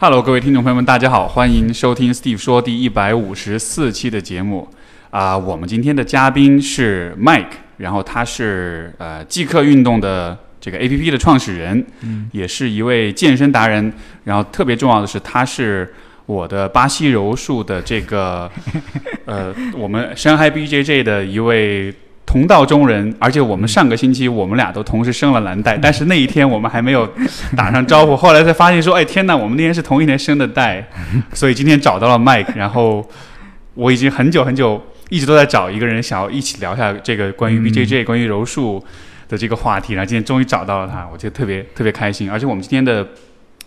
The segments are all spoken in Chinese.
Hello，各位听众朋友们，大家好，欢迎收听 Steve 说第一百五十四期的节目。啊、我们今天的嘉宾是 Mike，然后他是呃即刻运动的这个 APP 的创始人，嗯也是一位健身达人。然后特别重要的是，他是我的巴西柔术的这个 呃我们深海 BJJ 的一位。同道中人，而且我们上个星期我们俩都同时生了蓝带，但是那一天我们还没有打上招呼，后来才发现说，哎天呐，我们那天是同一天生的带，所以今天找到了 Mike，然后我已经很久很久一直都在找一个人，想要一起聊一下这个关于 BJJ、关于柔术的这个话题，然后今天终于找到了他，我觉得特别特别开心，而且我们今天的。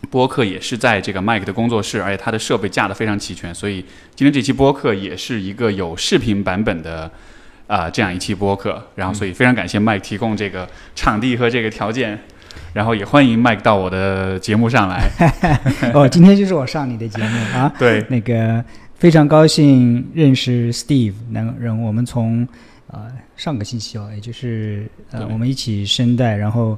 播客也是在这个 Mike 的工作室，而且他的设备架得非常齐全，所以今天这期播客也是一个有视频版本的啊、这样一期播客。然后，所以非常感谢 Mike 提供这个场地和这个条件，然后也欢迎 Mike 到我的节目上来。哦，今天就是我上你的节目啊。对，那个非常高兴认识 Steve，能让我们从呃上个星期哦，也就是呃我们一起声带，然后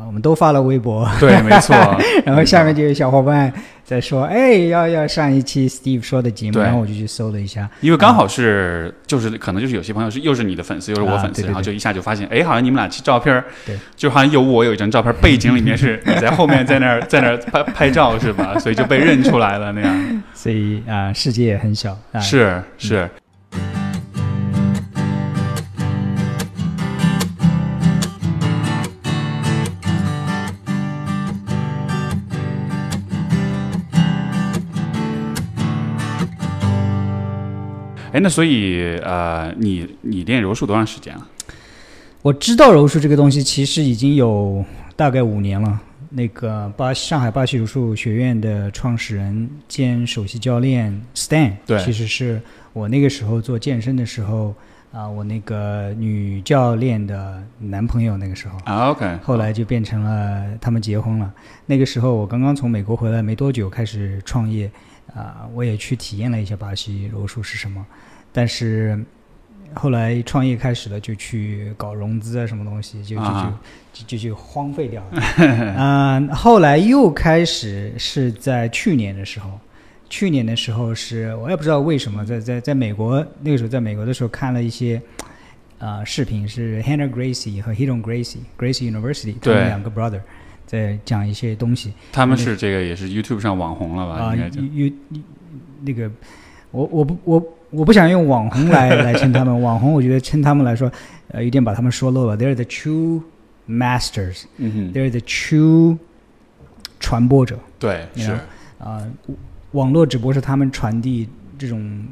呃我们都发了微博，对，没错。然后下面就有小伙伴在说，哎，要要上一期 Steve 说的节目，然后我就去搜了一下，因为刚好是，就是可能就是有些朋友是又是你的粉丝，又是我粉丝，啊对对对然后就一下就发现，哎，好像你们俩照片儿对，就好像有我有一张照片，背景里面是你在后面在那儿 在那儿拍拍照是吧？所以就被认出来了那样。所以啊、世界也很小啊。是是。哎，那所以呃，你你练柔术多长时间了？我知道柔术这个东西其实已经有大概五年了。那个巴上海巴西柔术学院的创始人兼首席教练 Stan，对其实是我那个时候做健身的时候啊、我那个女教练的男朋友，那个时候。啊，OK，后来就变成了他们结婚了。那个时候我刚刚从美国回来没多久，开始创业，啊、我也去体验了一下巴西柔术是什么。但是后来创业开始了，就去搞融资啊，什么东西，就就就、啊就就就荒废掉了。啊、后来又开始是在去年的时候。去年的时候是我也不知道为什么，在在在美国那个时候，在美国的时候看了一些啊、视频，是 Hannah Gracie 和 Hidon Gracie Gracie University 他们两个 brother 在讲一些东西。他们是这个也是 YouTube 上网红了吧？啊，应该就有有那个我我不我我不想用网红来来称他们，网红我觉得称他们来说，呃，有点把他们说漏了。They're the true masters, 嗯哼，they're the true 传播者。对，是。啊、网络只不过是他们传递这种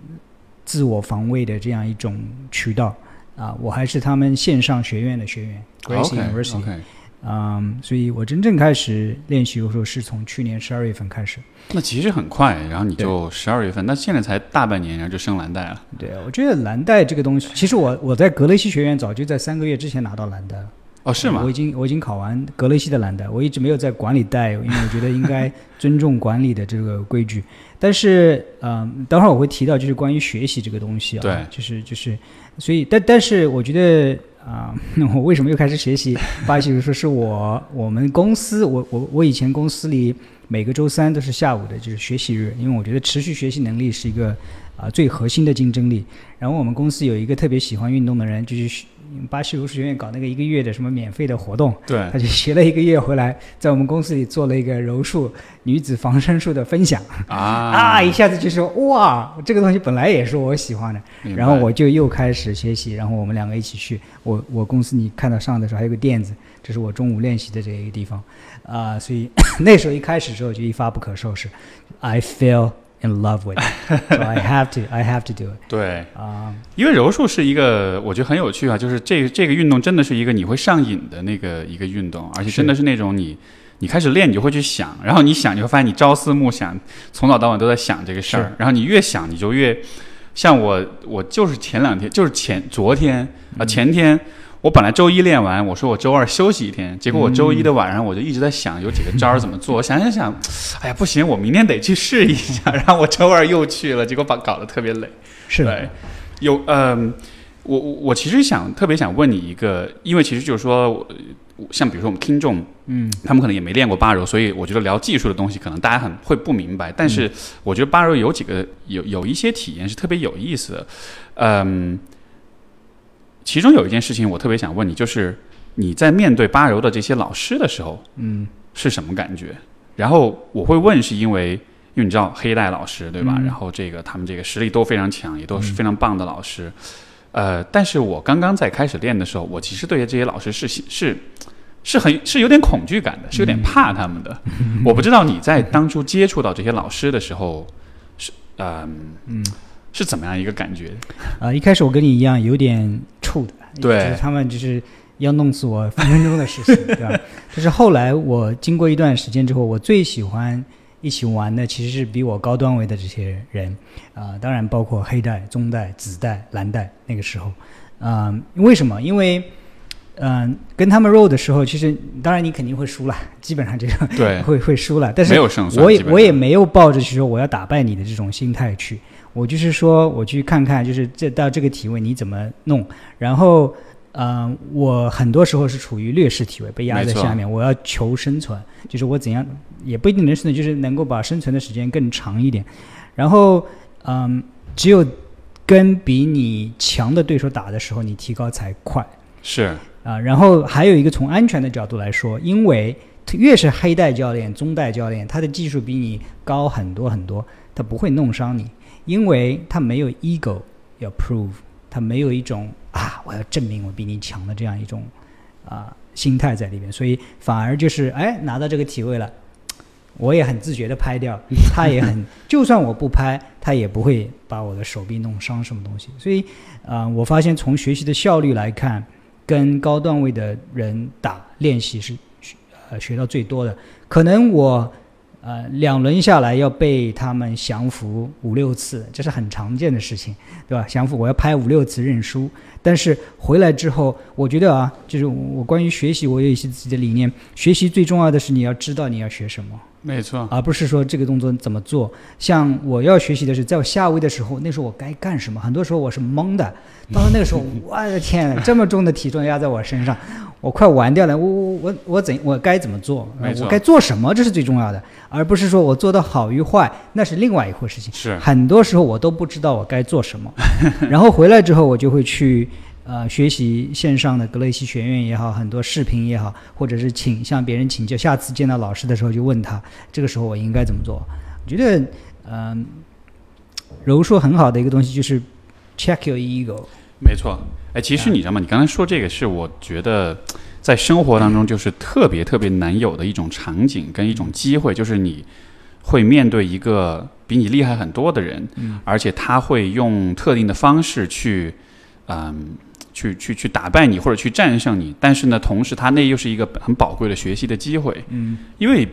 自我防卫的这样一种渠道。啊、我还是他们线上学院的学员 Gracie University，OK，嗯，所以我真正开始练习有时候是从去年十二月份开始。那其实很快，然后你就十二月份，那现在才大半年，然后就升蓝带了。对，我觉得蓝带这个东西，其实我我在格雷西学院早就在三个月之前拿到蓝带了。哦，是吗我已？经我已经考完格雷西的蓝带，我一直没有在管理带，因为我觉得应该 尊重管理的这个规矩。但是，嗯、等会儿我会提到就是关于学习这个东西啊，对就是就是，所以但但是我觉得啊、我为什么又开始学习 巴西柔术？是我我们公司，我我我以前公司里每个周三都是下午的，就是学习日，因为我觉得持续学习能力是一个啊、最核心的竞争力。然后我们公司有一个特别喜欢运动的人，就是学巴西柔术学院搞那个一个月的什么免费的活动，对。他就学了一个月回来，在我们公司里做了一个柔术女子防身术的分享。啊。啊，一下子就说哇，这个东西本来也是我喜欢的，然后我就又开始学习，然后我们两个一起去。我我公司你看到上的时候还有个垫子，这是我中午练习的这一个地方。啊、所以 那时候一开始时候就一发不可收拾，I fell in love with it，so I have to I have to do it. 对，啊、因为柔术是一个我觉得很有趣啊，就是这个这个运动真的是一个你会上瘾的那个一个运动，而且真的是那种你你开始练你就会去想，然后你想你会发现你朝思暮想，从早到晚都在想这个事儿，然后你越想你就越像我我就是前两天就是前昨天啊、前天。我本来周一练完，我说我周二休息一天，结果我周一的晚上我就一直在想有几个招儿怎么做，我想想想，哎呀不行，我明天得去试一下，然后我周二又去了，结果把搞得特别累。是。的，对，有嗯、我我我其实想特别想问你一个，因为其实就是说，我像比如说我们听众，嗯。他们可能也没练过八柔，所以我觉得聊技术的东西可能大家很会不明白。但是我觉得八柔有几个有有一些体验是特别有意思的，嗯，其中有一件事情我特别想问你，就是你在面对八柔的这些老师的时候嗯是什么感觉？然后我会问，是因为因为你知道黑带老师对吧？嗯然后这个他们这个实力都非常强，也都是非常棒的老师。呃，但是我刚刚在开始练的时候，我其实对这些老师是是是很是有点恐惧感的，是有点怕他们的。我不知道你在当初接触到这些老师的时候，是嗯嗯是怎么样一个感觉？啊、一开始我跟你一样有点怵的，对就是他们就是要弄死我分分钟的事情，对吧？但是后来我经过一段时间之后，我最喜欢一起玩的其实是比我高段位的这些人，啊、当然包括黑带、棕带、紫带、蓝带。那个时候，啊、为什么？因为嗯、跟他们 roll 的时候，其实当然你肯定会输了，基本上这个对，会会输了，但是没有胜算。我也我也没有抱着去说我要打败你的这种心态去，我就是说我去看看，就是这到这个体位你怎么弄，然后。呃，我很多时候是处于劣势体位，被压在下面，我要求生存，就是我怎样也不一定能生存，就是能够把生存的时间更长一点。然后，嗯，只有跟比你强的对手打的时候，你提高才快。是啊，然后还有一个从安全的角度来说，因为越是黑带教练、中带教练，他的技术比你高很多很多，他不会弄伤你，因为他没有 ego 要 prove，他没有一种啊我要证明我比你强的这样一种啊心态在里面，所以反而就是哎拿到这个体位了。我也很自觉的拍掉，他也很，就算我不拍，他也不会把我的手臂弄伤什么东西。所以，啊、我发现从学习的效率来看，跟高段位的人打练习是学呃学到最多的。可能我呃两轮下来要被他们降服五六次，这是很常见的事情，对吧？降服我要拍五六次认输，但是回来之后，我觉得啊，就是我关于学习，我有一些自己的理念。学习最重要的是你要知道你要学什么。没错，而不是说这个动作怎么做。像我要学习的是，在我下位的时候，那时候我该干什么？很多时候我是懵的。到了那个时候，我的天，这么重的体重压在我身上，我快完掉了。我我我我怎我该怎么做？我该做什么？这是最重要的，而不是说我做的好与坏，那是另外一回事情。是很多时候我都不知道我该做什么，然后回来之后我就会去呃学习线上的格雷西学院也好，很多视频也好，或者是请向别人请教。下次见到老师的时候就问他，这个时候我应该怎么做？我觉得嗯、柔术很好的一个东西就是 check your ego。没错，哎，其实你知道吗？你刚才说这个是我觉得在生活当中就是特别特别难有的一种场景跟一种机会，就是你会面对一个比你厉害很多的人，嗯而且他会用特定的方式去，嗯。去去去打败你或者去战胜你，但是呢，同时他那又是一个很宝贵的学习的机会，嗯因为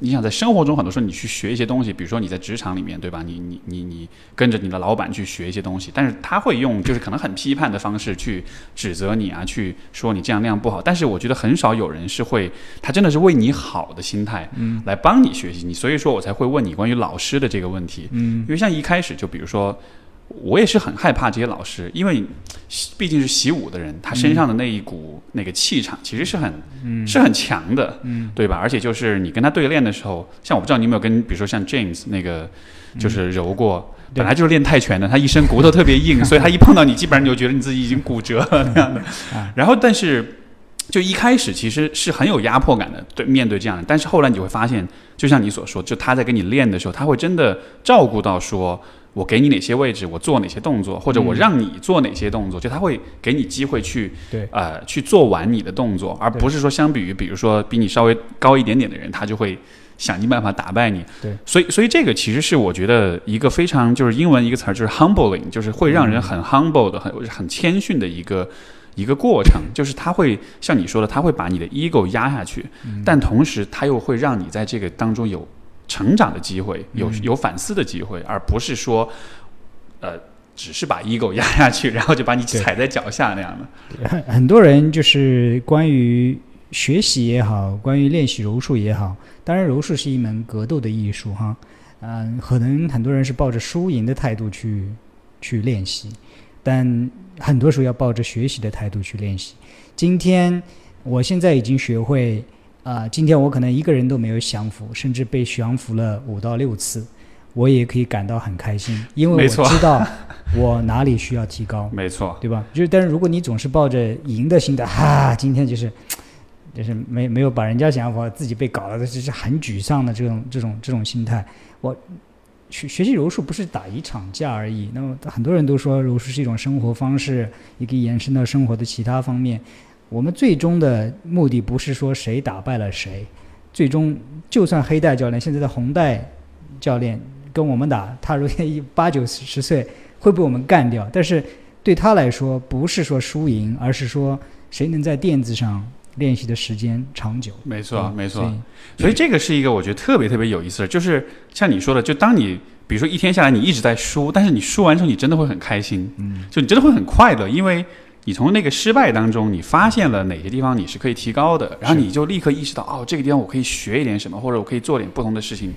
你想在生活中很多时候你去学一些东西，比如说你在职场里面，对吧？你你你你跟着你的老板去学一些东西，但是他会用就是可能很批判的方式去指责你啊，去说你这样那样不好。但是我觉得很少有人是会，他真的是为你好的心态嗯来帮你学习你，所以说我才会问你关于老师的这个问题。嗯因为像一开始就比如说，我也是很害怕这些老师，因为毕竟是习武的人，他身上的那一股那个气场其实是很嗯是很强的。嗯对吧？而且就是你跟他对练的时候，像我不知道你有没有跟，比如说像 James 那个，就是揉过，嗯本来就是练泰拳的，他一身骨头特别硬，所以他一碰到你，基本上你就觉得你自己已经骨折了 那样的啊。然后，但是就一开始其实是很有压迫感的，对，面对这样的。但是后来你就会发现，就像你所说，就他在跟你练的时候，他会真的照顾到说。我给你哪些位置，我做哪些动作，或者我嗯让你做哪些动作，就他会给你机会去对。呃去做完你的动作，而不是说相比于比如说比你稍微高一点点的人，他就会想尽办法打败你。对，所以所以这个其实是我觉得一个非常就是英文一个词儿就是 humbling，就是会让人很 humble 的很很谦逊的一个。一个过程，就是他会像你说的，他会把你的 ego 压下去，但同时他又会让你在这个当中有成长的机会，有嗯有反思的机会，而不是说，呃，只是把 ego 压下去，然后就把你踩在脚下那样的。很 很多人就是关于学习也好，关于练习柔术也好，当然柔术是一门格斗的艺术哈，嗯、可能很多人是抱着输赢的态度去去练习，但很多时候要抱着学习的态度去练习。今天我现在已经学会啊、今天我可能一个人都没有降服，甚至被降服了五到六次，我也可以感到很开心，因为我知道我哪里需要提高。没错，对吧？就是，但是如果你总是抱着赢的心态，哈，今天就是就是没没有把人家想法，自己被搞了，就是很沮丧的这种这种这种心态。我学学习柔术不是打一场架而已。那么很多人都说柔术是一种生活方式，也可以延伸到生活的其他方面。我们最终的目的不是说谁打败了谁，最终就算黑带教练现在的红带教练跟我们打，他如果一 八九十岁会被我们干掉，但是对他来说不是说输赢，而是说谁能在垫子上练习的时间长久。没错，嗯没错。所以所以这个是一个我觉得特别特别有意思的，就是像你说的，就当你比如说一天下来你一直在输，但是你输完之后你真的会很开心，嗯，就你真的会很快乐，因为你从那个失败当中你发现了哪些地方你是可以提高的，然后你就立刻意识到哦，这个地方我可以学一点什么，或者我可以做点不同的事情，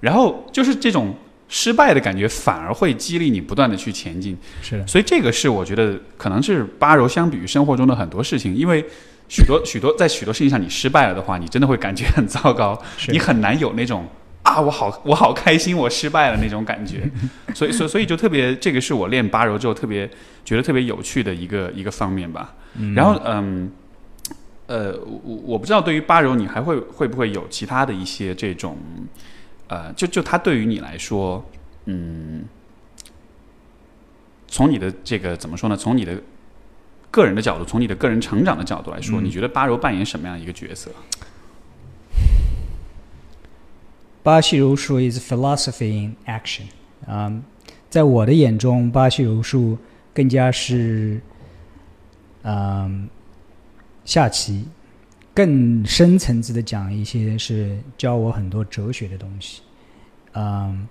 然后就是这种失败的感觉反而会激励你不断的去前进。是。的，所以这个是我觉得可能是八柔相比于生活中的很多事情，因为许多许多在许多事情上你失败了的话，你真的会感觉很糟糕，你很难有那种啊我好我好开心我失败了那种感觉。所以所以所以就特别这个是我练八柔之后特别觉得特别有趣的一个一个方面吧。嗯然后嗯。呃，我我不知道对于八柔你还会会不会有其他的一些这种，呃，就就它对于你来说，嗯，从你的这个怎么说呢？从你的个人的角度，从你的个人成长的角度来说，嗯你觉得八柔扮演什么样一个角色？巴西柔术 is philosophy in action。啊、在我的眼中，巴西柔术更加是，嗯、下棋更深层次的讲一些是教我很多哲学的东西。嗯、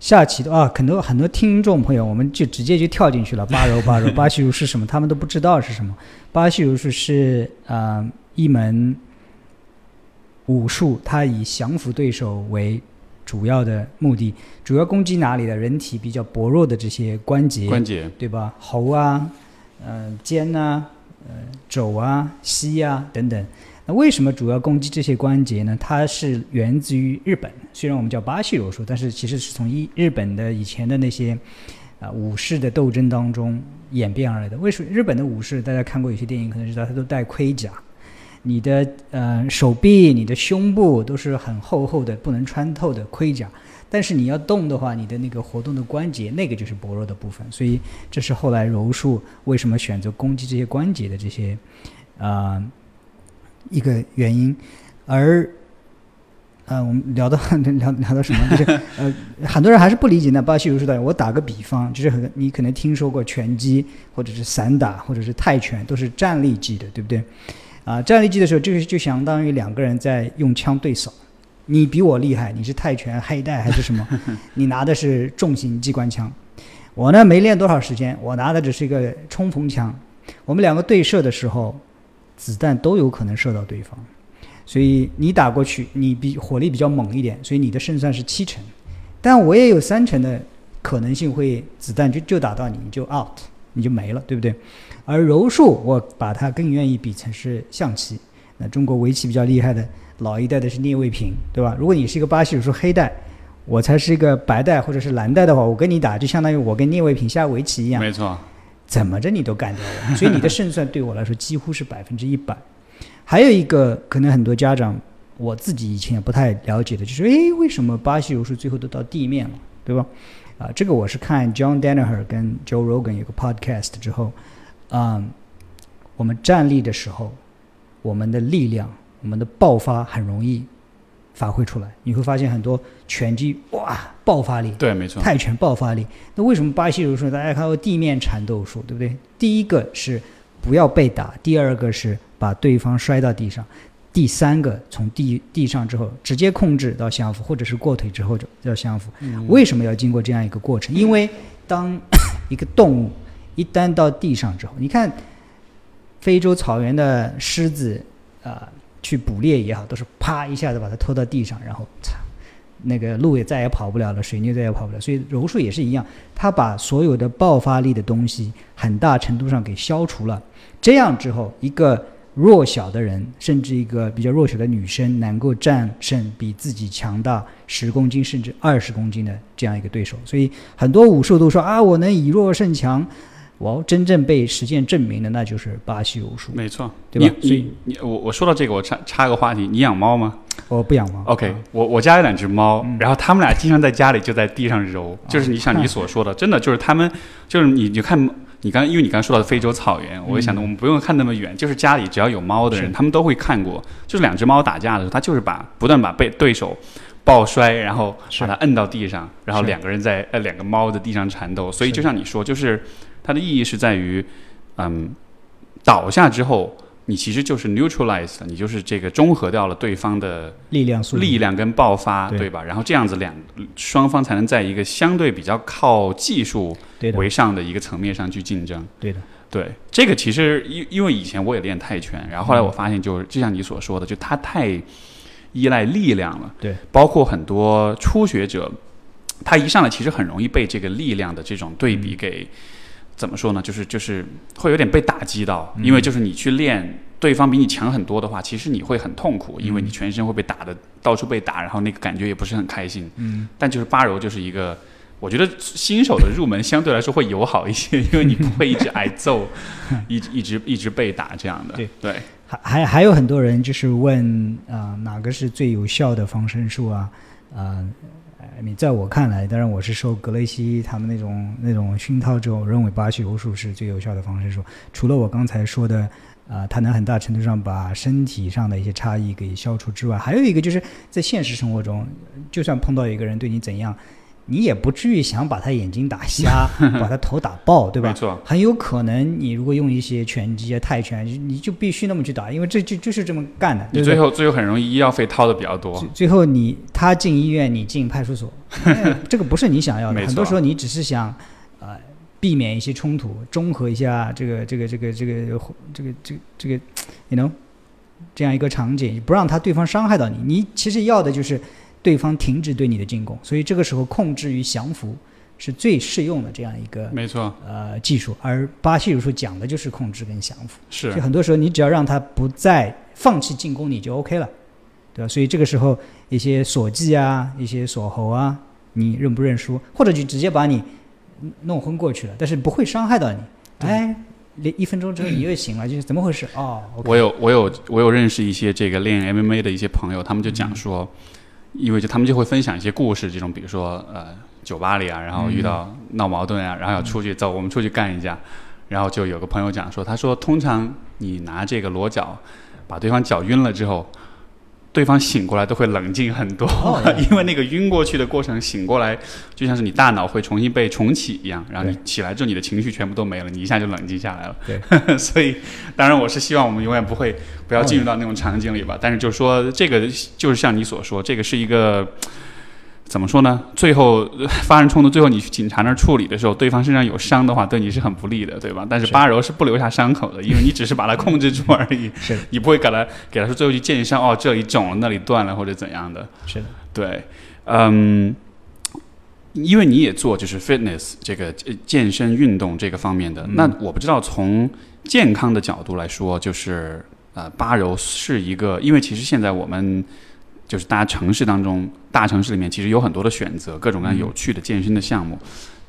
下棋的啊，很多很多听众朋友，我们就直接就跳进去了。八柔八柔，巴西柔是什么？他们都不知道是什么。巴西柔术是啊、一门武术，它以降服对手为主要的目的，主要攻击哪里的人体比较薄弱的这些关节，关节对吧？喉啊，呃，肩呐、呃，肘啊、膝啊等等。那为什么主要攻击这些关节呢？它是源自于日本，虽然我们叫巴西柔术，但是其实是从一日本的以前的那些啊、武士的斗争当中演变而来的。为什么日本的武士大家看过有些电影可能知道，他都戴盔甲，你的呃手臂、你的胸部都是很厚厚的、不能穿透的盔甲。但是你要动的话，你的那个活动的关节，那个就是薄弱的部分。所以这是后来柔术为什么选择攻击这些关节的这些、呃一个原因。而呃，我们聊到聊聊到什么？就是呃，很多人还是不理解那巴西柔术的。我打个比方，就是你可能听说过拳击，或者是散打，或者是泰拳，都是站立技的，对不对？啊，站立技的时候，这个就相当于两个人在用枪对扫。你比我厉害，你是泰拳黑带还是什么？你拿的是重型机关枪，我呢没练多少时间，我拿的只是一个冲锋枪。我们两个对射的时候，子弹都有可能射到对方，所以你打过去，你比火力比较猛一点，所以你的胜算是七成，但我也有三成的可能性会子弹就就打到你，你就 out，你就没了，对不对？而柔术，我把它更愿意比成是象棋。那中国围棋比较厉害的老一代的是聂卫平，对吧？如果你是一个巴西柔术黑带，我才是一个白带或者是蓝带的话，我跟你打就相当于我跟聂卫平下围棋一样，没错，怎么着你都干掉我，所以你的胜算对我来说几乎是百分之一百。还有一个可能很多家长，我自己以前也不太了解的，就是诶，为什么巴西柔术最后都到地面了，对吧？啊，这个我是看 John Danaher 跟 Joe Rogan 有个 podcast 之后，啊、我们站立的时候，我们的力量、我们的爆发很容易发挥出来。你会发现很多拳击哇爆发力，对，没错，泰拳爆发力。那为什么巴西柔术大家看到地面缠斗术，对不对？第一个是不要被打，第二个是把对方摔到地上，第三个从地地上之后直接控制到相扶，或者是过腿之后就要相扶。嗯为什么要经过这样一个过程？因为当 一个动物一旦到地上之后，你看非洲草原的狮子啊、去捕猎也好，都是啪一下子把它拖到地上，然后擦那个鹿也再也跑不了了，水牛再也跑不了。所以柔术也是一样，它把所有的爆发力的东西很大程度上给消除了。这样之后，一个弱小的人，甚至一个比较弱小的女生，能够战胜比自己强大十公斤甚至二十公斤的这样一个对手。所以很多武术都说啊，我能以弱胜强。我真正被实践证明的，那就是巴西柔术。没错，对吧？你所以你我我说到这个，我插插个话题，你养猫吗我不养猫。？OK，我我家有两只猫，嗯然后他们俩经常在家里就在地上揉，就是你像你所说的，真的 就是他们就是你你看。你刚因为你刚刚说到的非洲草原，我就想到我们不用看那么远，就是家里只要有猫的人，是他们都会看过，就是两只猫打架的时候，它就是把不断把被对手抱摔，然后把它摁到地上，然后两个人在呃两个猫在地上缠斗，所以就像你说，就是它的意义是在于，嗯，倒下之后，你其实就是 neutralize 了，你就是这个中和掉了对方的力量力量跟爆发，对。对吧？然后这样子两双方才能在一个相对比较靠技术为上的一个层面上去竞争。对的，对，这个其实因因为以前我也练泰拳，然后后来我发现就是就像你所说的，就它太依赖力量了。对，包括很多初学者，他一上来其实很容易被这个力量的这种对比给、怎么说呢？就是就是会有点被打击到，因为就是你去练。对方比你强很多的话，其实你会很痛苦，因为你全身会被打的到处被打，然后那个感觉也不是很开心。嗯，但就是八柔就是一个，我觉得新手的入门相对来说会友好一些，因为你不会一直挨揍，一直一直一直被打这样的。对对，还还还有很多人就是问啊、哪个是最有效的防身术啊？啊、你在我看来，当然我是受格雷西他们那种那种熏陶之后，认为巴西柔术是最有效的防身术。除了我刚才说的，啊、它能很大程度上把身体上的一些差异给消除之外，还有一个就是在现实生活中，就算碰到一个人对你怎样，你也不至于想把他眼睛打瞎，把他头打爆，对吧没？错，很有可能你如果用一些拳击啊、泰拳，你你就必须那么去打，因为这就就是这么干的，对对？你最后最后很容易医药费掏的比较多最。最后你他进医院，你进派出所，哎这个不是你想要的。很多时候你只是想，呃，避免一些冲突，中和一下这个这个这个这个这个这个这个，you know，这样一个场景，不让他对方伤害到你。你其实要的就是对方停止对你的进攻，所以这个时候控制与降服是最适用的这样一个没错，呃技术。而巴西柔术讲的就是控制跟降服。是就很多时候你只要让他不再放弃进攻，你就 OK 了，对吧？所以这个时候一些锁技啊，一些锁喉啊，你认不认输，或者就直接把你弄昏过去了，但是不会伤害到你。对哎，连一分钟之后你又醒了，就是怎么回事？哦我有我有我有认识一些这个练 MMA 的一些朋友，他们就嗯讲说，因为就他们就会分享一些故事，这种比如说呃酒吧里啊，然后遇到闹矛盾啊，然后要出去走，我们出去干一架，然后就有个朋友讲说，他说通常你拿这个裸脚把对方脚晕了之后。对方醒过来都会冷静很多，哦 因为那个晕过去的过程，醒过来就像是你大脑会重新被重启一样，然后你起来之后，你的情绪全部都没了，你一下就冷静下来了。对，所以当然我是希望我们永远不会不要进入到那种场景里吧。但是就是说，这个就是像你所说，这个是一个怎么说呢？最后呃 发生冲突，最后你去警察那儿处理的时候，对方身上有伤的话，对你是很不利的，对吧？但是是八柔是不留下伤口的，因为你只是把它控制住而已，是的，你不会给他给他说最后去建伤，哦，这里肿了，那里断了或者怎样的。是的，对，嗯，因为你也做就是 fitness 这个呃健身运动这个方面的，嗯那我不知道从健康的角度来说，就是呃，八柔是一个，因为其实现在我们就是大家城市当中，大城市里面其实有很多的选择，各种各样有趣的健身的项目。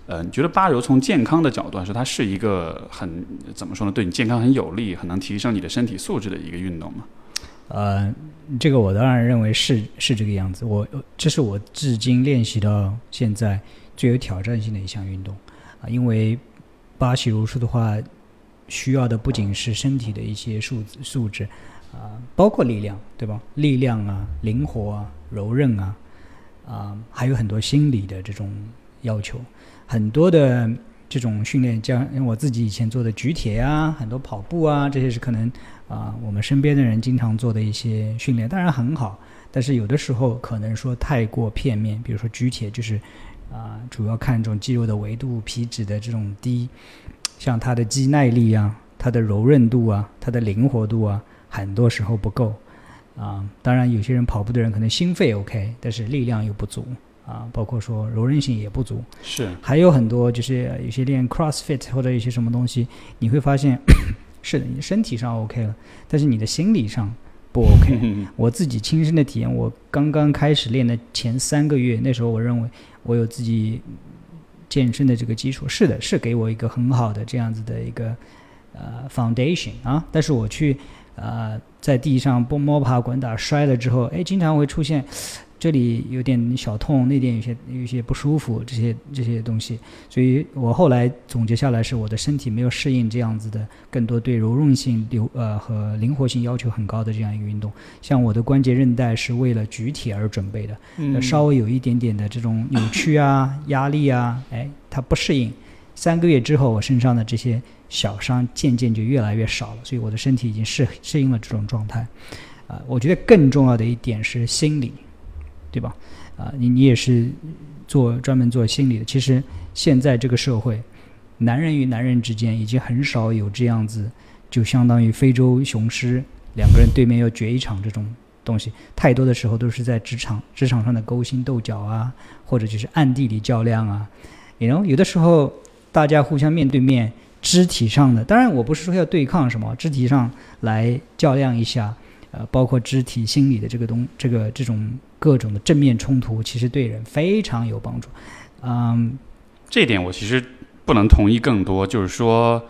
呃，你觉得八柔从健康的角度来说，它是一个很怎么说呢？对你健康很有利、很能提升你的身体素质的一个运动吗？呃，这个我当然认为是是这个样子。我这是我至今练习到现在最有挑战性的一项运动啊，因为巴西柔术的话，需要的不仅是身体的一些素素质啊，包括力量，对吧？力量啊，灵活啊，柔韧啊，啊，还有很多心理的这种要求，很多的。这种训练，像我自己以前做的举铁啊，很多跑步啊，这些是可能啊，我们身边的人经常做的一些训练，当然很好，但是有的时候可能说太过片面，比如说举铁就是啊，主要看重肌肉的维度、皮脂的这种低，像它的肌耐力啊、它的柔韧度啊、它的灵活度啊，很多时候不够。啊。当然，有些人跑步的人可能心肺 OK，但是力量又不足啊，包括说柔韧性也不足。是，还有很多就是有些练 CrossFit 或者一些什么东西，你会发现 是的，你身体上 OK 了，但是你的心理上不 OK。我自己亲身的体验，我刚刚开始练的前三个月，那时候我认为我有自己健身的这个基础，是的，是给我一个很好的这样子的一个呃 foundation 啊。但是我去呃在地上蹦摸爬滚打摔了之后，哎，经常会出现这里有点小痛，那点有些有些不舒服，这些这些东西。所以我后来总结下来是我的身体没有适应这样子的更多对柔韧性、流呃和灵活性要求很高的这样一个运动。像我的关节韧带是为了举铁而准备的。嗯稍微有一点点的这种扭曲啊、压力啊，哎，它不适应。三个月之后，我身上的这些小伤渐渐就越来越少了，所以我的身体已经适适应了这种状态。啊、我觉得更重要的一点是心理，对吧？啊、你你也是做专门做心理的。其实现在这个社会，男人与男人之间已经很少有这样子，就相当于非洲雄狮两个人对面要决一场这种东西。太多的时候都是在职场职场上的勾心斗角啊，或者就是暗地里较量啊。然后有的时候大家互相面对面，肢体上的，当然我不是说要对抗什么，肢体上来较量一下，呃，包括肢体心理的这个东这个这种各种的正面冲突，其实对人非常有帮助。嗯，这一点我其实不能同意更多，就是说，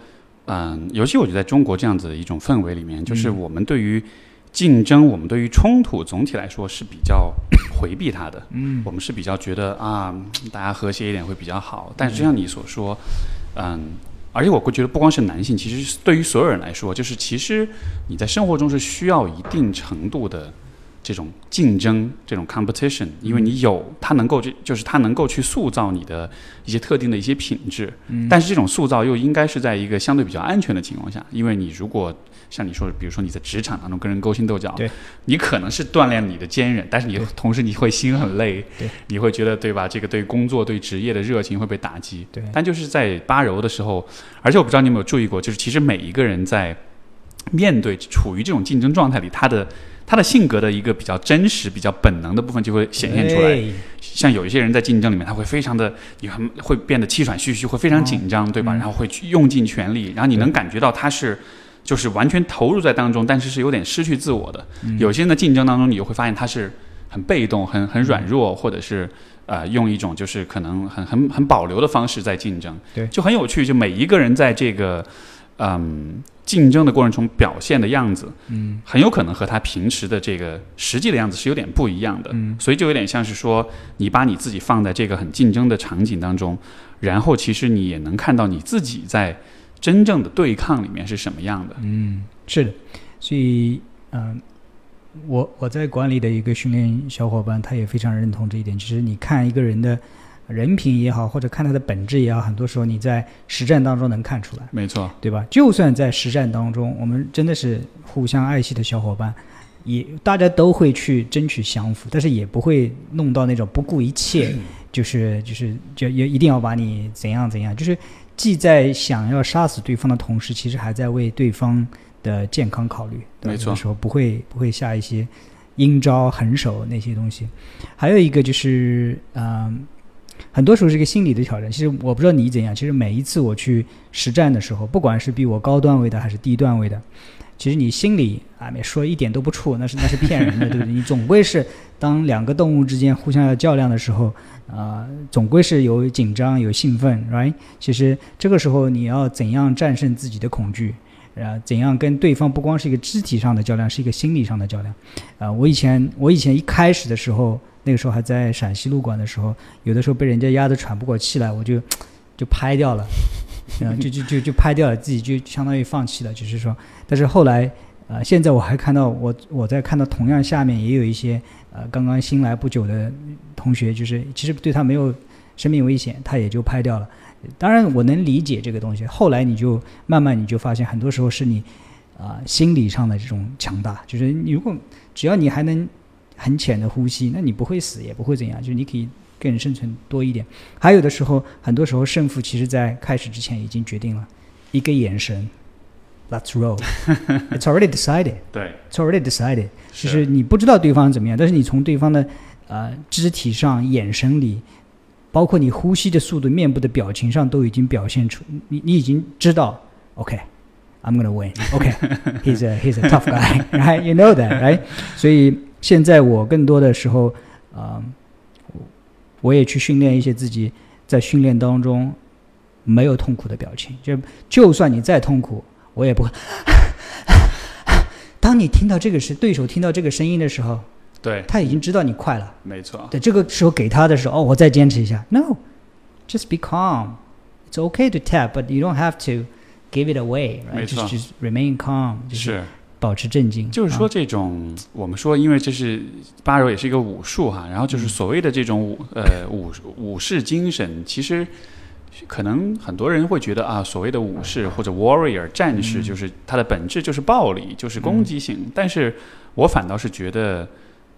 嗯，尤其我觉得在中国这样子的一种氛围里面，就是嗯我们对于竞争，我们对于冲突，总体来说是比较 回避它的。嗯我们是比较觉得啊，大家和谐一点会比较好。但是就像你所说，嗯，而且我会觉得不光是男性，其实对于所有人来说，就是其实你在生活中是需要一定程度的这种竞争，这种 competition，因为你有它能够就就是它能够去塑造你的一些特定的一些品质。嗯但是这种塑造又应该是在一个相对比较安全的情况下，因为你如果像你说的，比如说你在职场当中跟人勾心斗角，对，你可能是锻炼你的坚韧，但是你同时你会心很累，对，你会觉得对吧？这个对工作、对职业的热情会被打击。对但就是在八柔的时候，而且我不知道你有没有注意过，就是其实每一个人在面对处于这种竞争状态里，他的他的性格的一个比较真实、比较本能的部分就会显现出来。像有一些人在竞争里面，他会非常的，你很会变得气喘吁吁，会非常紧张，对吧？嗯然后会去用尽全力，然后你能感觉到他是。就是完全投入在当中，但是是有点失去自我的。嗯有些人的竞争当中，你就会发现他是很被动、很很软弱，或者是呃用一种就是可能很很很保留的方式在竞争。对就很有趣。就每一个人在这个嗯竞争的过程中表现的样子，嗯很有可能和他平时的这个实际的样子是有点不一样的。嗯所以就有点像是说，你把你自己放在这个很竞争的场景当中，然后其实你也能看到你自己在真正的对抗里面是什么样的。嗯，是的，所以嗯、我我在管理的一个训练小伙伴，他也非常认同这一点。其实你看一个人的人品也好，或者看他的本质也好，很多时候你在实战当中能看出来。没错，对吧？就算在实战当中，我们真的是互相爱惜的小伙伴，也大家都会去争取降服，但是也不会弄到那种不顾一切，就是就是就也一定要把你怎样怎样，就是既在想要杀死对方的同时，其实还在为对方的健康考虑。没错有的时候不会不会下一些阴招狠手那些东西。还有一个就是，嗯。很多时候是一个心理的挑战。其实我不知道你怎样，其实每一次我去实战的时候，不管是比我高段位的还是低段位的，其实你心里啊，没说一点都不怵，那是那是骗人的，对不对？你总归是当两个动物之间互相要较量的时候，啊、总归是有紧张、有兴奋，right？其实这个时候你要怎样战胜自己的恐惧？啊，怎样跟对方不光是一个肢体上的较量，是一个心理上的较量。啊、我以前我以前一开始的时候，那个时候还在陕西路馆的时候，有的时候被人家压得喘不过气来，我就 就拍掉了，嗯，就就就就拍掉了，自己就相当于放弃了，就是说，但是后来，呃，现在我还看到我我在看到同样下面也有一些呃刚刚新来不久的同学，就是其实对他没有生命危险，他也就拍掉了。当然我能理解这个东西，后来你就慢慢你就发现，很多时候是你啊、心理上的这种强大，就是你如果只要你还能很浅的呼吸，那你不会死也不会怎样，就是你可以更生存多一点。还有的时候，很多时候胜负其实在开始之前已经决定了，一个眼神 let's roll. It's already decided. 对，It's already decided. 就是你不知道对方怎么样，但是你从对方的呃肢体上、眼神里，包括你呼吸的速度、面部的表情上，都已经表现出你你已经知道，OK，I'm、gonna win. OK，he's、a he's a tough guy, right? You know that, right? 所以现在我更多的时候，啊、我我也去训练一些自己在训练当中没有痛苦的表情，就就算你再痛苦，我也不会。当你听到这个是对手听到这个声音的时候，对，他已经知道你快了。没错，对，这个时候给他的时候，哦，我再坚持一下。No，just be calm. It's okay to tap, but you don't have to give it away. 没 Right? 错 Just just remain calm. 就是是。保持镇静。啊，就是说这种，我们说，因为这是八柔也是一个武术哈，然后嗯就是所谓的这种武呃武武士精神，其实可能很多人会觉得啊，所谓的武士或者 warrior 战士，嗯就是它的本质就是暴力，就是攻击性。但是我反倒是觉得，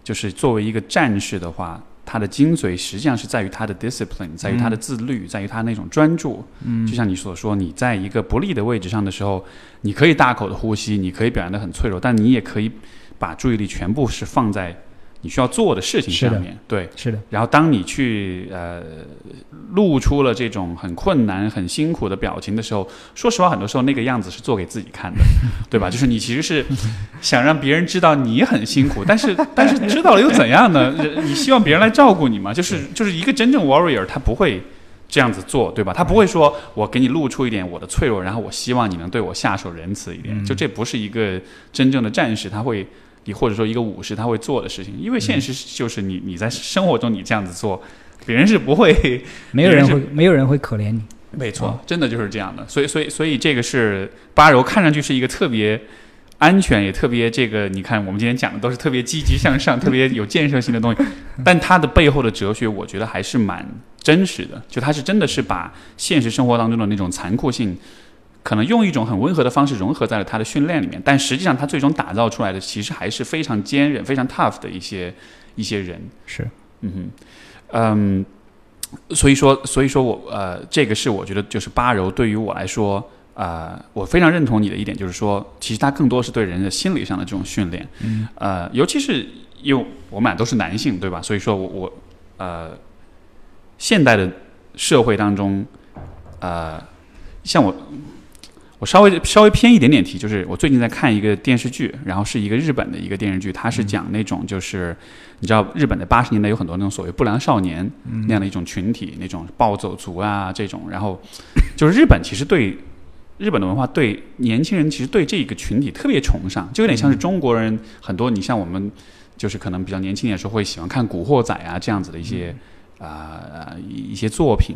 就是作为一个战士的话，他的精髓实际上是在于他的 discipline，在于他的自律，在于他那种专注。嗯，就像你所说，你在一个不利的位置上的时候，你可以大口的呼吸，你可以表现得很脆弱，但你也可以把注意力全部是放在你需要做的事情上面。对，是的，然后当你去呃露出了这种很困难、很辛苦的表情的时候，说实话，很多时候那个样子是做给自己看的，对吧？就是你其实是想让别人知道你很辛苦，但是 但是知道了又怎样呢？你希望别人来照顾你吗？就是就是一个真正 warrior，他不会。这样子做，对吧？他不会说我给你露出一点我的脆弱，然后我希望你能对我下手仁慈一点。就这不是一个真正的战士他会，你或者说一个武士他会做的事情。因为现实就是你你在生活中你这样子做，别人是不会。没有人别会没有人会可怜你。没错哦，真的就是这样的。所以所以所以这个是八柔看上去是一个特别。安全也特别这个，你看我们今天讲的都是特别积极向上、特别有建设性的东西，但它的背后的哲学，我觉得还是蛮真实的。就它是真的是把现实生活当中的那种残酷性，可能用一种很温和的方式融合在了他的训练里面，但实际上他最终打造出来的其实还是非常坚韧、非常 tough 的一些一些人。是，嗯哼，嗯，所以说，所以说我呃，这个是我觉得就是八柔对于我来说，呃，我非常认同你的一点，就是说，其实它更多是对人的心理上的这种训练，嗯，呃，尤其是因为我们俩都是男性，对吧？所以说我我呃，现代的社会当中，呃，像我。我稍微稍微偏一点点题，就是我最近在看一个电视剧，然后是一个日本的一个电视剧，它是讲那种就是你知道日本的八十年代有很多那种所谓不良少年那样的一种群体，那种暴走族啊这种，然后 就是日本其实对日本的文化对年轻人其实对这个群体特别崇尚，就有点像是中国人很多，你像我们就是可能比较年轻的时候会喜欢看《古惑仔》啊这样子的一些啊、呃、一些作品。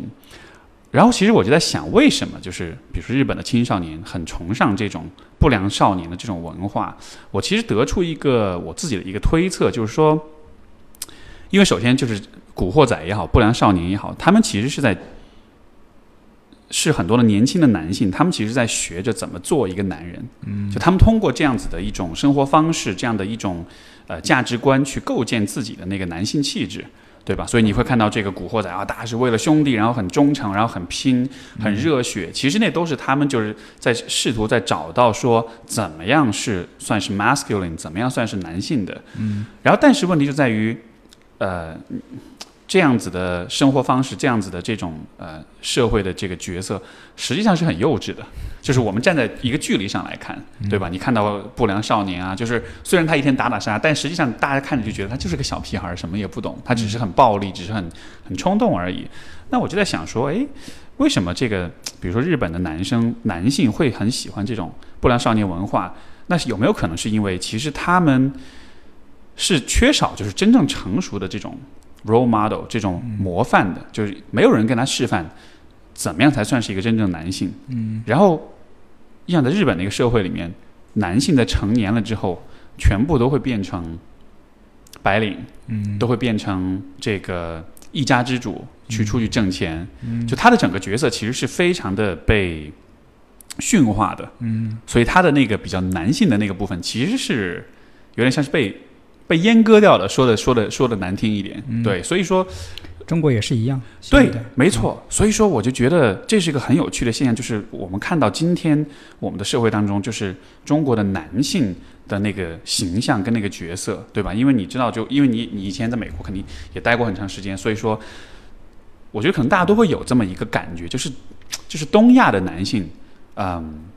然后其实我就在想，为什么就是比如说日本的青少年很崇尚这种不良少年的这种文化？我其实得出一个我自己的一个推测，就是说，因为首先就是古惑仔也好，不良少年也好，他们其实是在是很多的年轻的男性，他们其实在学着怎么做一个男人。嗯，就他们通过这样子的一种生活方式，这样的一种呃价值观去构建自己的那个男性气质。对吧？所以你会看到这个古惑仔啊，大家是为了兄弟，然后很忠诚，然后很拼，很热血。其实那都是他们就是在试图在找到说怎么样是算是 masculine，怎么样算是男性的。嗯。然后，但是问题就在于，呃，这样子的生活方式，这样子的这种呃社会的这个角色，实际上是很幼稚的。就是我们站在一个距离上来看，对吧？你看到不良少年啊，就是虽然他一天打打杀，但实际上大家看着就觉得他就是个小屁孩，什么也不懂，他只是很暴力，只是很很冲动而已。那我就在想说，诶，为什么这个比如说日本的男生男性会很喜欢这种不良少年文化？那是有没有可能是因为其实他们是缺少就是真正成熟的这种 role model 这种模范的，就是没有人跟他示范。怎么样才算是一个真正的男性？嗯，然后，像在日本那个社会里面，男性在成年了之后，全部都会变成白领，嗯，都会变成这个一家之主，去出去挣钱，嗯，就他的整个角色其实是非常的被驯化的，嗯，所以他的那个比较男性的那个部分，其实是有点像是被被阉割掉了，说的说的说的难听一点，对，所以说。中国也是一样。对现在，没错。所以说，我就觉得这是一个很有趣的现象，就是我们看到今天我们的社会当中，就是中国的男性的那个形象跟那个角色，对吧？因为你知道，就因为你你以前在美国肯定也待过很长时间，所以说，我觉得可能大家都会有这么一个感觉，就是就是东亚的男性，嗯。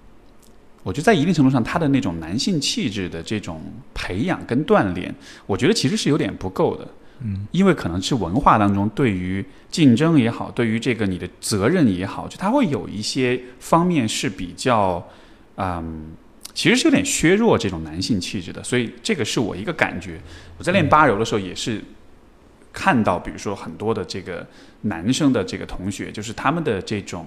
我觉得在一定程度上，他的那种男性气质的这种培养跟锻炼，我觉得其实是有点不够的。嗯，因为可能是文化当中对于竞争也好，对于这个你的责任也好，就他会有一些方面是比较，嗯，其实是有点削弱这种男性气质的。所以这个是我一个感觉。我在练八柔的时候也是看到，比如说很多的这个男生的这个同学，就是他们的这种。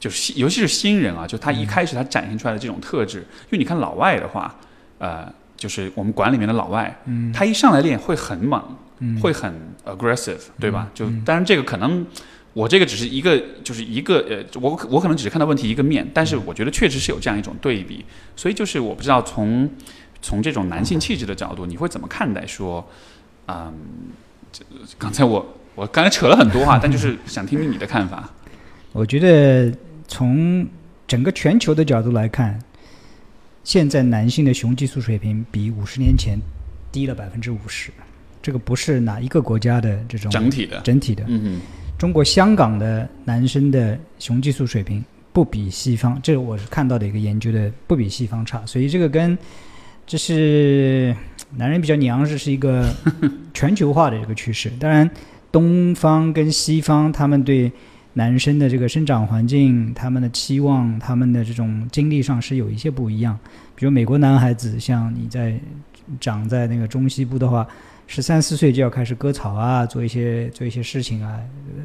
就是尤其是新人啊，就他一开始他展现出来的这种特质，因为你看老外的话，呃，就是我们馆里面的老外，嗯。他一上来练会很猛，嗯。会很 aggressive，对吧？就嗯。当然这个可能我这个只是一个就是一个呃，我我可能只是看到问题一个面，但是我觉得确实是有这样一种对比，所以就是我不知道从从这种男性气质的角度，你会怎么看待说，嗯，这刚才我我刚才扯了很多话，但就是想听听你的看法。我觉得从整个全球的角度来看，现在男性的雄激素水平比五十年前低了百分之五十。这个不是哪一个国家的这种整体的，整体的。嗯中国香港的男生的雄激素水平不比西方，这个我是看到的一个研究的，不比西方差。所以这个跟这是男人比较娘，这是一个 全球化的这个趋势。当然，东方跟西方他们对男生的这个生长环境、他们的期望、他们的这种经历上是有一些不一样。比如美国男孩子，像你在长在那个中西部的话，十三四岁就要开始割草啊，做一些做一些事情啊。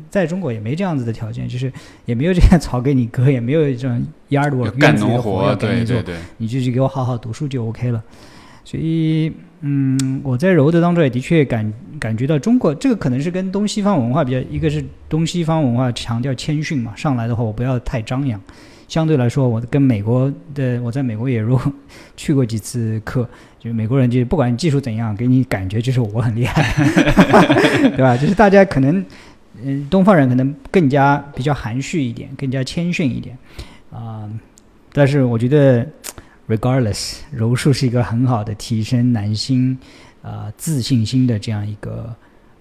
在中国也没这样子的条件，就是也没有这些草给你割，也没有这种 yard 哼，work 干农活，要给你做对对，对，你就去给我好好读书就 OK 了。所以，嗯，我在柔的当中也的确感感觉到中国这个可能是跟东西方文化比较，一个是东西方文化强调谦逊嘛，上来的话我不要太张扬。相对来说，我跟美国的我在美国也如去过几次课，就美国人就不管技术怎样，给你感觉就是我很厉害，对吧？就是大家可能，嗯，东方人可能更加比较含蓄一点，更加谦逊一点啊、但是我觉得，regardless，柔术是一个很好的提升男性啊、自信心的这样一个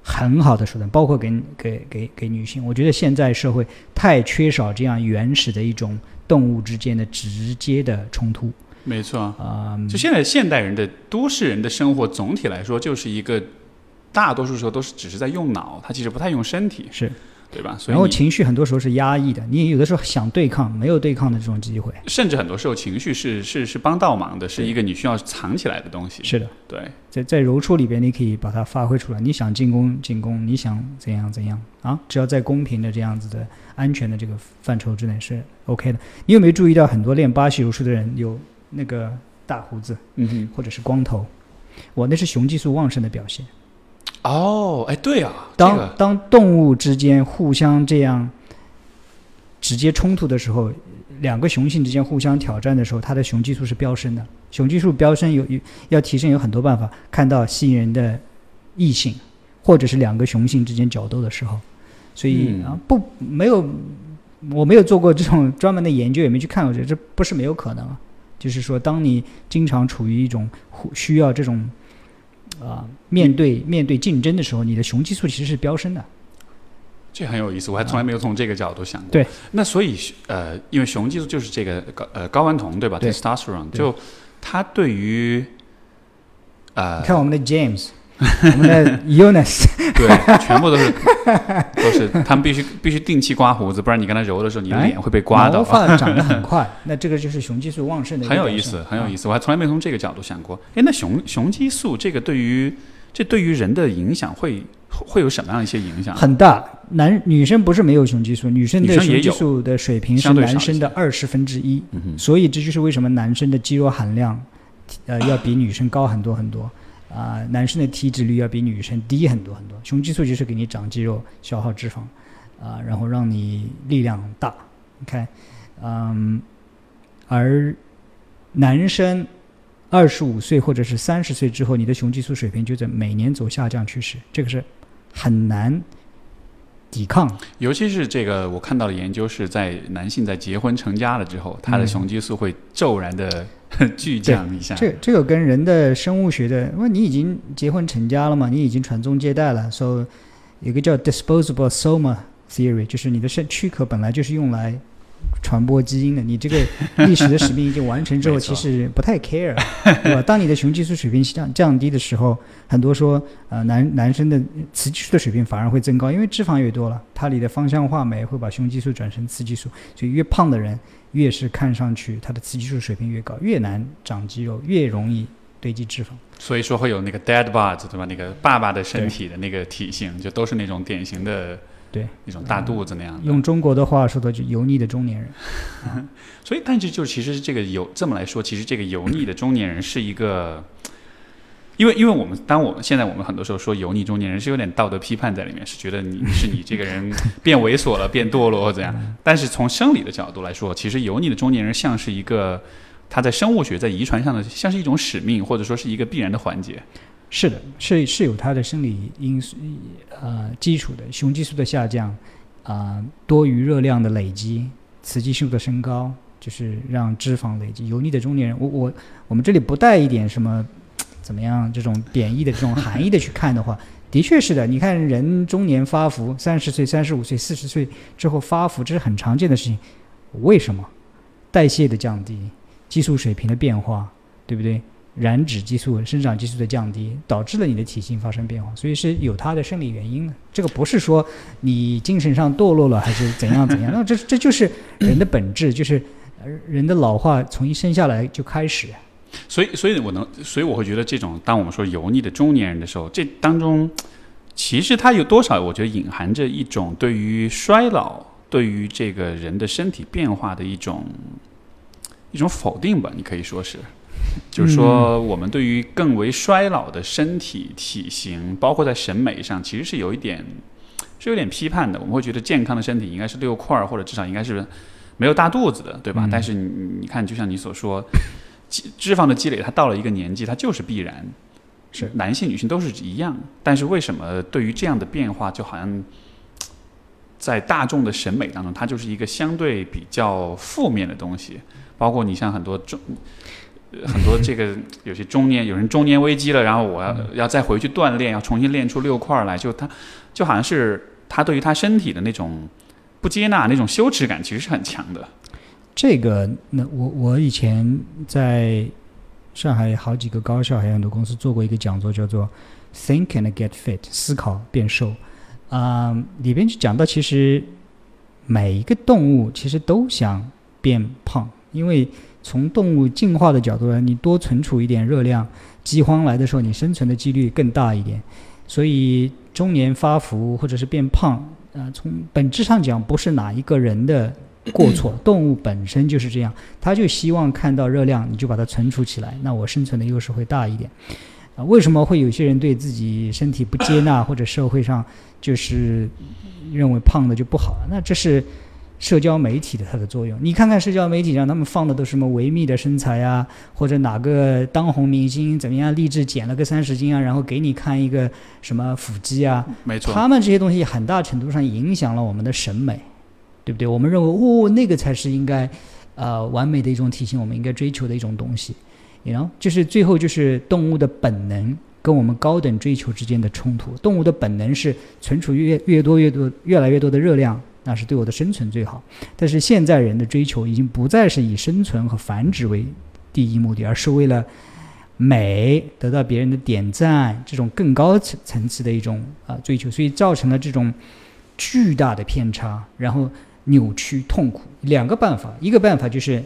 很好的手段，包括给给给给女性。我觉得现在社会太缺少这样原始的一种动物之间的直接的冲突没错。啊、就现在现代人的都市人的生活，总体来说就是一个大多数时候都是只是在用脑，他其实不太用身体，是，对吧？所以然后情绪很多时候是压抑的，你有的时候想对抗，没有对抗的这种机会。甚至很多时候情绪是是是帮倒忙的，是一个你需要藏起来的东西。是的，对，在在柔术里边，你可以把它发挥出来。你想进攻进攻，你想怎样怎样啊？只要在公平的这样子的安全的这个范畴之内是 OK 的。你有没有注意到很多练巴西柔术的人有那个大胡子嗯哼。或者是光头？我那是雄激素旺盛的表现。哦，哎，对啊，这当、个当动物之间互相这样直接冲突的时候，两个雄性之间互相挑战的时候，它的雄激素是飙升的。雄激素飙升有有要提升有很多办法，看到吸引人的异性，或者是两个雄性之间角斗的时候，所以、嗯啊不没有我没有做过这种专门的研究，也没去看过这，这不是没有可能啊。就是说，当你经常处于一种需要这种啊、面对面对竞争的时候，你的雄激素其实是飙升的。这很有意思，我还从来没有从这个角度想过。对，那所以呃，因为雄激素就是这个高呃睾丸酮对吧对？testosterone，对就它对于呃你，看我们的 James，我们的 Eunice，对，全部都是都是，他们必须必须定期刮胡子，不然你跟他揉的时候，你的哎脸会被刮到毛。发长得很快，那这个就是雄激素旺盛的很有意思，很有意思。我还从来没从这个角度想过。哎，那雄雄激素这个对于这对于人的影响会会有什么样一些影响？很大，男女生不是没有雄激素，女生的雄激素的水平是男生的二十分之一，所以这就是为什么男生的肌肉含量，呃，要比女生高很多很多。啊、男生的体脂率要比女生低很多很多。雄激素就是给你长肌肉、消耗脂肪，啊、然后让你力量大。你看，嗯，而男生二十五岁或者是三十岁之后，你的雄激素水平就在每年走下降趋势，这个是很难抵抗。尤其是这个，我看到的研究是在男性在结婚成家了之后，他的雄激素会骤然的 巨降一下。这这个跟人的生物学的，因为你已经结婚成家了嘛，你已经传宗接代了，所以有个叫 disposable soma theory，就是你的身躯壳本来就是用来传播基因的，你这个 历史的使命已经完成之后，其实不太 care，对吧？当你的雄激素水平降降低的时候，很多说呃男男生的雌激素的水平反而会增高，因为脂肪越多了，它里的芳香化酶会把雄激素转成雌激素，所以越胖的人越是看上去他的雌激素水平越高，越难长肌肉，越容易堆积脂肪。所以说会有那个 dad bod 对吧？那个爸爸的身体的那个体型，就都是那种典型的对那种大肚子那样的。用中国的话说的，就油腻的中年人。所以，但是就其实这个油这么来说，其实这个油腻的中年人是一个，因为因为我们当我们现在我们很多时候说油腻中年人是有点道德批判在里面，是觉得你是你这个人变猥琐了、变堕落或怎样。但是从生理的角度来说，其实油腻的中年人像是一个他在生物学、在遗传上的像是一种使命，或者说是一个必然的环节。是的，是是有它的生理因素呃基础的，雄激素的下降，啊、多余热量的累积，雌激素的升高，就是让脂肪累积。油腻的中年人，我我我们这里不带一点什么怎么样这种贬义的这种含义的去看的话，的确是的。你看人中年发福，三十岁、三十五岁、四十岁之后发福，这是很常见的事情。为什么？代谢的降低，激素水平的变化，对不对？燃脂激素、生长激素的降低，导致了你的体型发生变化，所以是有它的生理原因的。这个不是说你精神上堕落了还是怎样怎样，那这这就是人的本质，就是人的老化从一生下来就开始。所以，所以我能，所以我会觉得这种，当我们说油腻的中年人的时候，这当中其实它有多少，我觉得隐含着一种对于衰老、对于这个人的身体变化的一种一种否定吧，你可以说是。就是说，我们对于更为衰老的身体体型，包括在审美上，其实是有一点是有点批判的。我们会觉得健康的身体应该是六块儿，或者至少应该是没有大肚子的，对吧？嗯但是你你看，就像你所说，脂脂肪的积累，它到了一个年纪，它就是必然。是男性、女性都是一样，但是为什么对于这样的变化，就好像在大众的审美当中，它就是一个相对比较负面的东西？包括你像很多中，呃很多这个有些中年有人中年危机了，然后我要要再回去锻炼，要重新练出六块儿来，就他就好像是他对于他身体的那种不接纳、那种羞耻感，其实是很强的。这个，那我我以前在上海好几个高校还有很多公司做过一个讲座，叫做 “Think and Get Fit”，思考变瘦。啊、里边就讲到，其实每一个动物其实都想变胖，因为从动物进化的角度来，你多存储一点热量，饥荒来的时候你生存的几率更大一点。所以中年发福或者是变胖，啊、从本质上讲不是哪一个人的过错，动物本身就是这样，它就希望看到热量，你就把它存储起来，那我生存的优势会大一点。啊，为什么会有些人对自己身体不接纳，或者社会上就是认为胖的就不好？那这是社交媒体的它的作用。你看看社交媒体上他们放的都是什么维密的身材啊，或者哪个当红明星怎么样励志减了个三十斤啊，然后给你看一个什么腹肌啊，没错，他们这些东西很大程度上影响了我们的审美，对不对？我们认为哦，那个才是应该呃完美的一种体型，我们应该追求的一种东西。然后就是最后就是动物的本能跟我们高等追求之间的冲突。动物的本能是存储越越多越多越来越多的热量，那是对我的生存最好。但是现在人的追求已经不再是以生存和繁殖为第一目的，而是为了美得到别人的点赞，这种更高层层次的一种啊、追求，所以造成了这种巨大的偏差，然后扭曲痛苦。两个办法，一个办法就是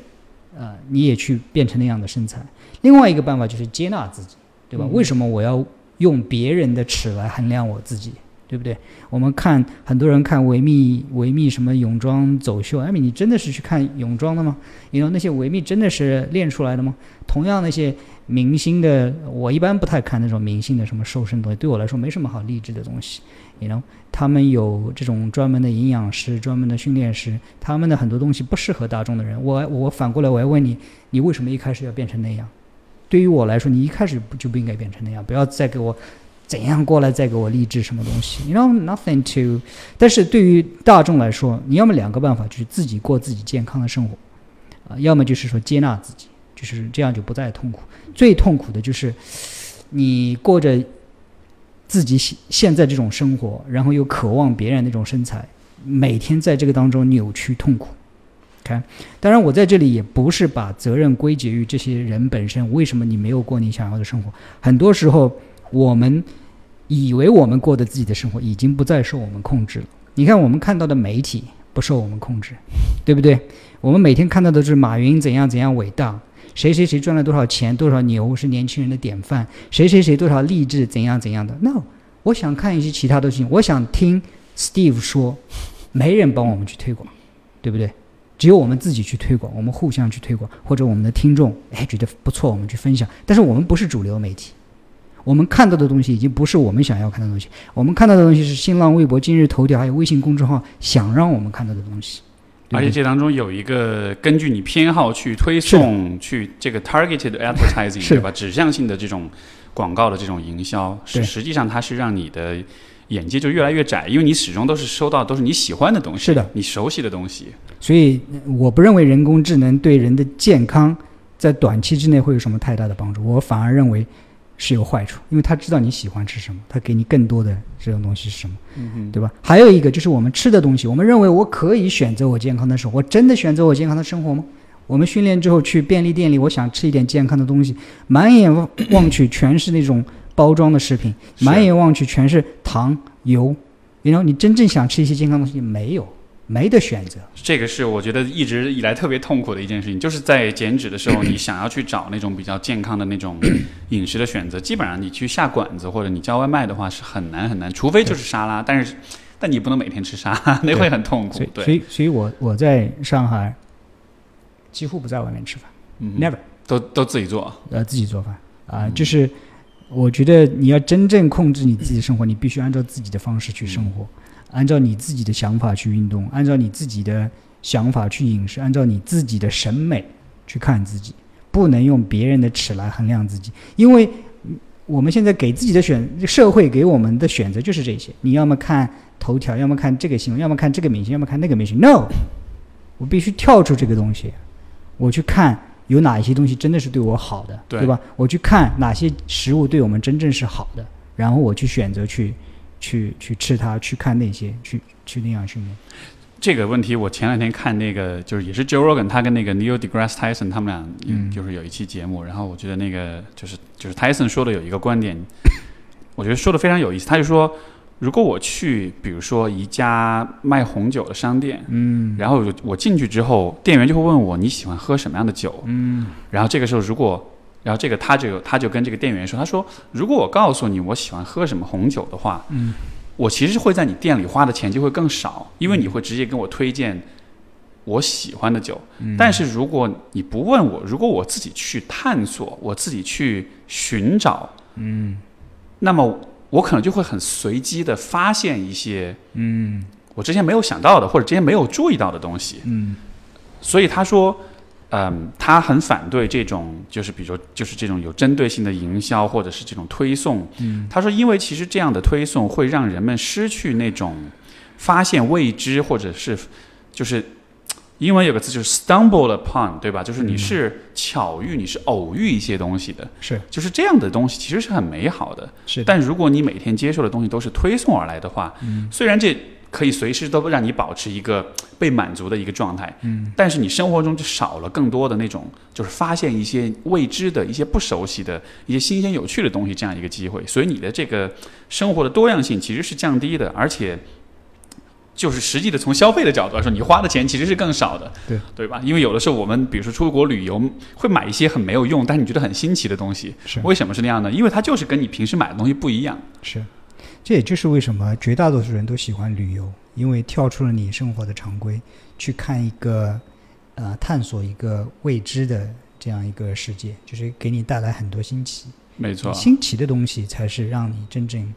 呃你也去变成那样的身材，另外一个办法就是接纳自己，对吧？嗯为什么我要用别人的尺来衡量我自己？对不对？我们看很多人看维密维密什么泳装走秀，艾米，你真的是去看泳装的吗？你说那些维密真的是练出来的吗？同样那些明星的，我一般不太看那种明星的什么瘦身东西，对我来说没什么好励志的东西。你 know，他们有这种专门的营养师、专门的训练师，他们的很多东西不适合大众的人。我我反过来我要问你，你为什么一开始要变成那样？对于我来说，你一开始不就不应该变成那样？不要再给我怎样过来再给我励志什么东西？You know nothing to。但是对于大众来说，你要么两个办法，就是自己过自己健康的生活，啊，要么就是说接纳自己，就是这样就不再痛苦。最痛苦的就是你过着自己现现在这种生活，然后又渴望别人那种身材，每天在这个当中扭曲痛苦。看，当然我在这里也不是把责任归结于这些人本身，为什么你没有过你想要的生活？很多时候我们以为我们过的自己的生活，已经不再受我们控制了。你看我们看到的媒体不受我们控制，对不对？我们每天看到的是马云怎样怎样伟大，谁谁谁赚了多少钱，多少牛是年轻人的典范，谁谁谁多少励志怎样怎样的。No，我想看一些其他的事情，我想听 Steve 说，没人帮我们去推广，对不对？只有我们自己去推广，我们互相去推广，或者我们的听众哎觉得不错，我们去分享。但是我们不是主流媒体，我们看到的东西已经不是我们想要看到的东西。我们看到的东西是新浪微博、今日头条还有微信公众号想让我们看到的东西。对对而且这当中有一个根据你偏好去推送、去这个 targeted advertising，对吧？指向性的这种广告的这种营销，是实际上它是让你的眼界就越来越窄，因为你始终都是收到都是你喜欢的东西，是的，你熟悉的东西。所以呃我不认为人工智能对人的健康在短期之内会有什么太大的帮助，我反而认为是有坏处，因为他知道你喜欢吃什么，他给你更多的这种东西是什么，嗯对吧？还有一个就是我们吃的东西，我们认为我可以选择我健康的生活，我真的选择我健康的生活吗？我们训练之后去便利店里，我想吃一点健康的东西，满眼望 望去全是那种包装的食品，满眼望去全是糖油，然后你真正想吃一些健康的东西没有，没得选择。这个是我觉得一直以来特别痛苦的一件事情，就是在减脂的时候，你想要去找那种比较健康的那种 饮食的选择，基本上你去下馆子或者你叫外卖的话是很难很难，除非就是沙拉，但是但你不能每天吃沙拉，那会很痛苦所以，。所对，以，所以我我在上海几乎不在外面吃饭、嗯 n e v e r 都都自己做，呃，自己做饭。啊、嗯。就是我觉得你要真正控制你自己的生活，你必须按照自己的方式去生活，按照你自己的想法去运动，按照你自己的想法去饮食，按照你自己的审美去看自己，不能用别人的尺来衡量自己，因为嗯我们现在给自己的选，社会给我们的选择就是这些，你要么看头条，要么看这个新闻，要么看这个明星，要么看那个明星。No，我必须跳出这个东西，我去看有哪一些东西真的是对我好的，对吧？我去看哪些食物对我们真正是好的，然后我去选择去去去吃它，去看那些，去去那样训练。这个问题，我前两天看那个，就是也是 Joe Rogan，他跟那个 Neil deGrasse Tyson 他们俩，嗯就是有一期节目，然后我觉得那个就是就是 Tyson 说的有一个观点，我觉得说的非常有意思。他就说，如果我去，比如说一家卖红酒的商店，嗯然后我我进去之后，店员就会问我你喜欢喝什么样的酒，嗯然后这个时候如果，然后这个他就他就跟这个店员说，他说如果我告诉你我喜欢喝什么红酒的话，嗯。我其实会在你店里花的钱就会更少，因为你会直接跟我推荐我喜欢的酒。嗯。但是如果你不问我，如果我自己去探索，我自己去寻找，嗯。那么我可能就会很随机的发现一些嗯。我之前没有想到的，或者之前没有注意到的东西。嗯。所以他说，嗯，他很反对这种，就是比如说，就是这种有针对性的营销，或者是这种推送。嗯他说，因为其实这样的推送会让人们失去那种发现未知，或者是就是英文有个词就是 stumble upon，对吧？就是你是巧遇，你是偶遇一些东西的，是就是这样的东西其实是很美好的。是的，但如果你每天接受的东西都是推送而来的话，嗯虽然这可以随时都让你保持一个被满足的一个状态，嗯但是你生活中就少了更多的那种，就是发现一些未知的、一些不熟悉的、一些新鲜有趣的东西这样一个机会，所以你的这个生活的多样性其实是降低的，而且。就是实际的从消费的角度来说，你花的钱其实是更少的，对对吧？因为有的时候我们比如说出国旅游，会买一些很没有用，但是你觉得很新奇的东西。是为什么是那样呢？因为它就是跟你平时买的东西不一样。是，这也就是为什么绝大多数人都喜欢旅游，因为跳出了你生活的常规，去看一个呃探索一个未知的这样一个世界，就是给你带来很多新奇。没错，新奇的东西才是让你真正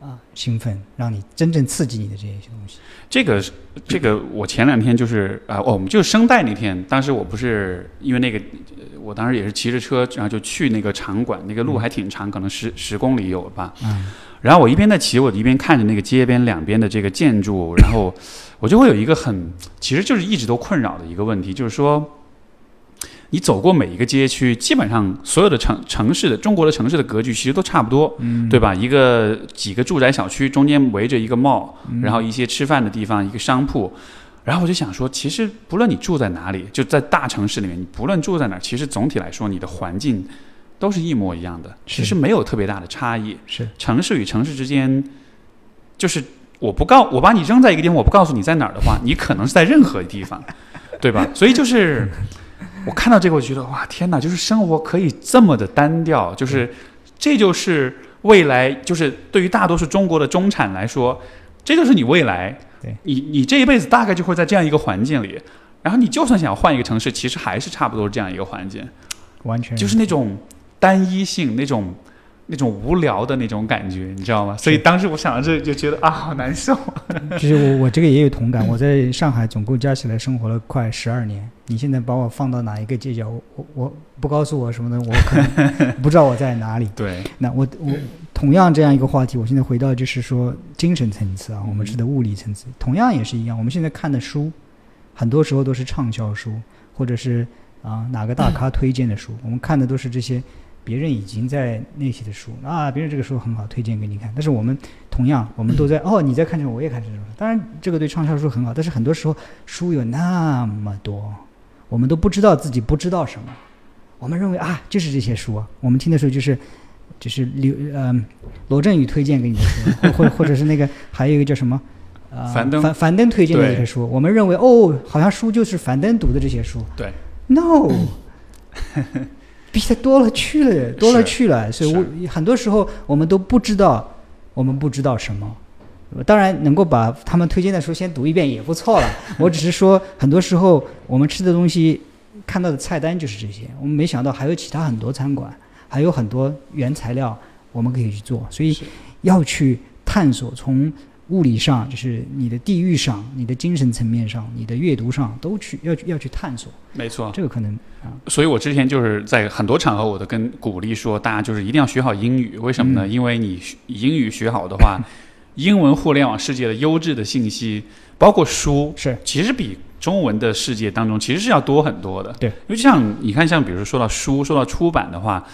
啊兴奋，让你真正刺激你的这些东西。这个这个，我前两天就是啊、哦，我们就声带那天，当时我不是因为那个，呃我当时也是骑着车，然后就去那个场馆，那个路还挺长，可能十十公里有吧。嗯然后我一边在骑，我一边看着那个街边两边的这个建筑，然后 我就会有一个很，其实就是一直都困扰的一个问题，就是说，你走过每一个街区，基本上所有的城城市的中国的城市的格局其实都差不多，嗯对吧？一个几个住宅小区中间围着一个 mall，然后一些吃饭的地方，一个商铺。然后我就想说，其实不论你住在哪里，就在大城市里面，你不论住在哪儿，其实总体来说，你的环境都是一模一样的，其实没有特别大的差异。是城市与城市之间，就是我不告我把你扔在一个地方，我不告诉你在哪儿的话，你可能是在任何地方，对吧？所以就是我看到这个，我觉得哇，天哪！就是生活可以这么的单调，就是这就是未来，就是对于大多数中国的中产来说，这就是你未来。对你，你这一辈子大概就会在这样一个环境里，然后你就算想换一个城市，其实还是差不多这样一个环境。完全就是那种单一性，那种那种无聊的那种感觉，你知道吗？所以当时我想到这就觉得啊，好难受。其实我我这个也有同感，我在上海总共加起来生活了快十二年。你现在把我放到哪一个街角，我我我不告诉我什么的，我可能不知道我在哪里。对，那我我同样这样一个话题，我现在回到就是说精神层次啊，我们指的物理层次，同样也是一样。我们现在看的书，很多时候都是畅销书，或者是啊哪个大咖推荐的书，我们看的都是这些别人已经在那些的书啊，别人这个书很好，推荐给你看。但是我们同样，我们都在哦你在看这种，我也看这种书。当然，这个对畅销书很好，但是很多时候书有那么多，我们都不知道自己不知道什么。我们认为啊，就是这些书啊。我们听的时候就是就是刘呃罗振宇推荐给你的书，或或或者是那个还有一个叫什么呃樊登樊樊登推荐的这些书，我们认为哦，好像书就是樊登读的这些书。对，no，比他多了去了，多了去了。所以我很多时候我们都不知道，我们不知道什么。当然，能够把他们推荐的书先读一遍也不错了。我只是说，很多时候我们吃的东西，看到的菜单就是这些。我们没想到还有其他很多餐馆，还有很多原材料我们可以去做。所以要去探索，从物理上，就是你的地域上、你的精神层面上、你的阅读上，都去要去要去探索。没错。这个可能啊，所以我之前就是在很多场合，我都跟鼓励说，大家就是一定要学好英语。为什么呢？嗯因为你英语学好的话，英文互联网世界的优质的信息，包括书，是其实比中文的世界当中其实是要多很多的。对，因为就像你看，像比如说说到书，说到出版的话，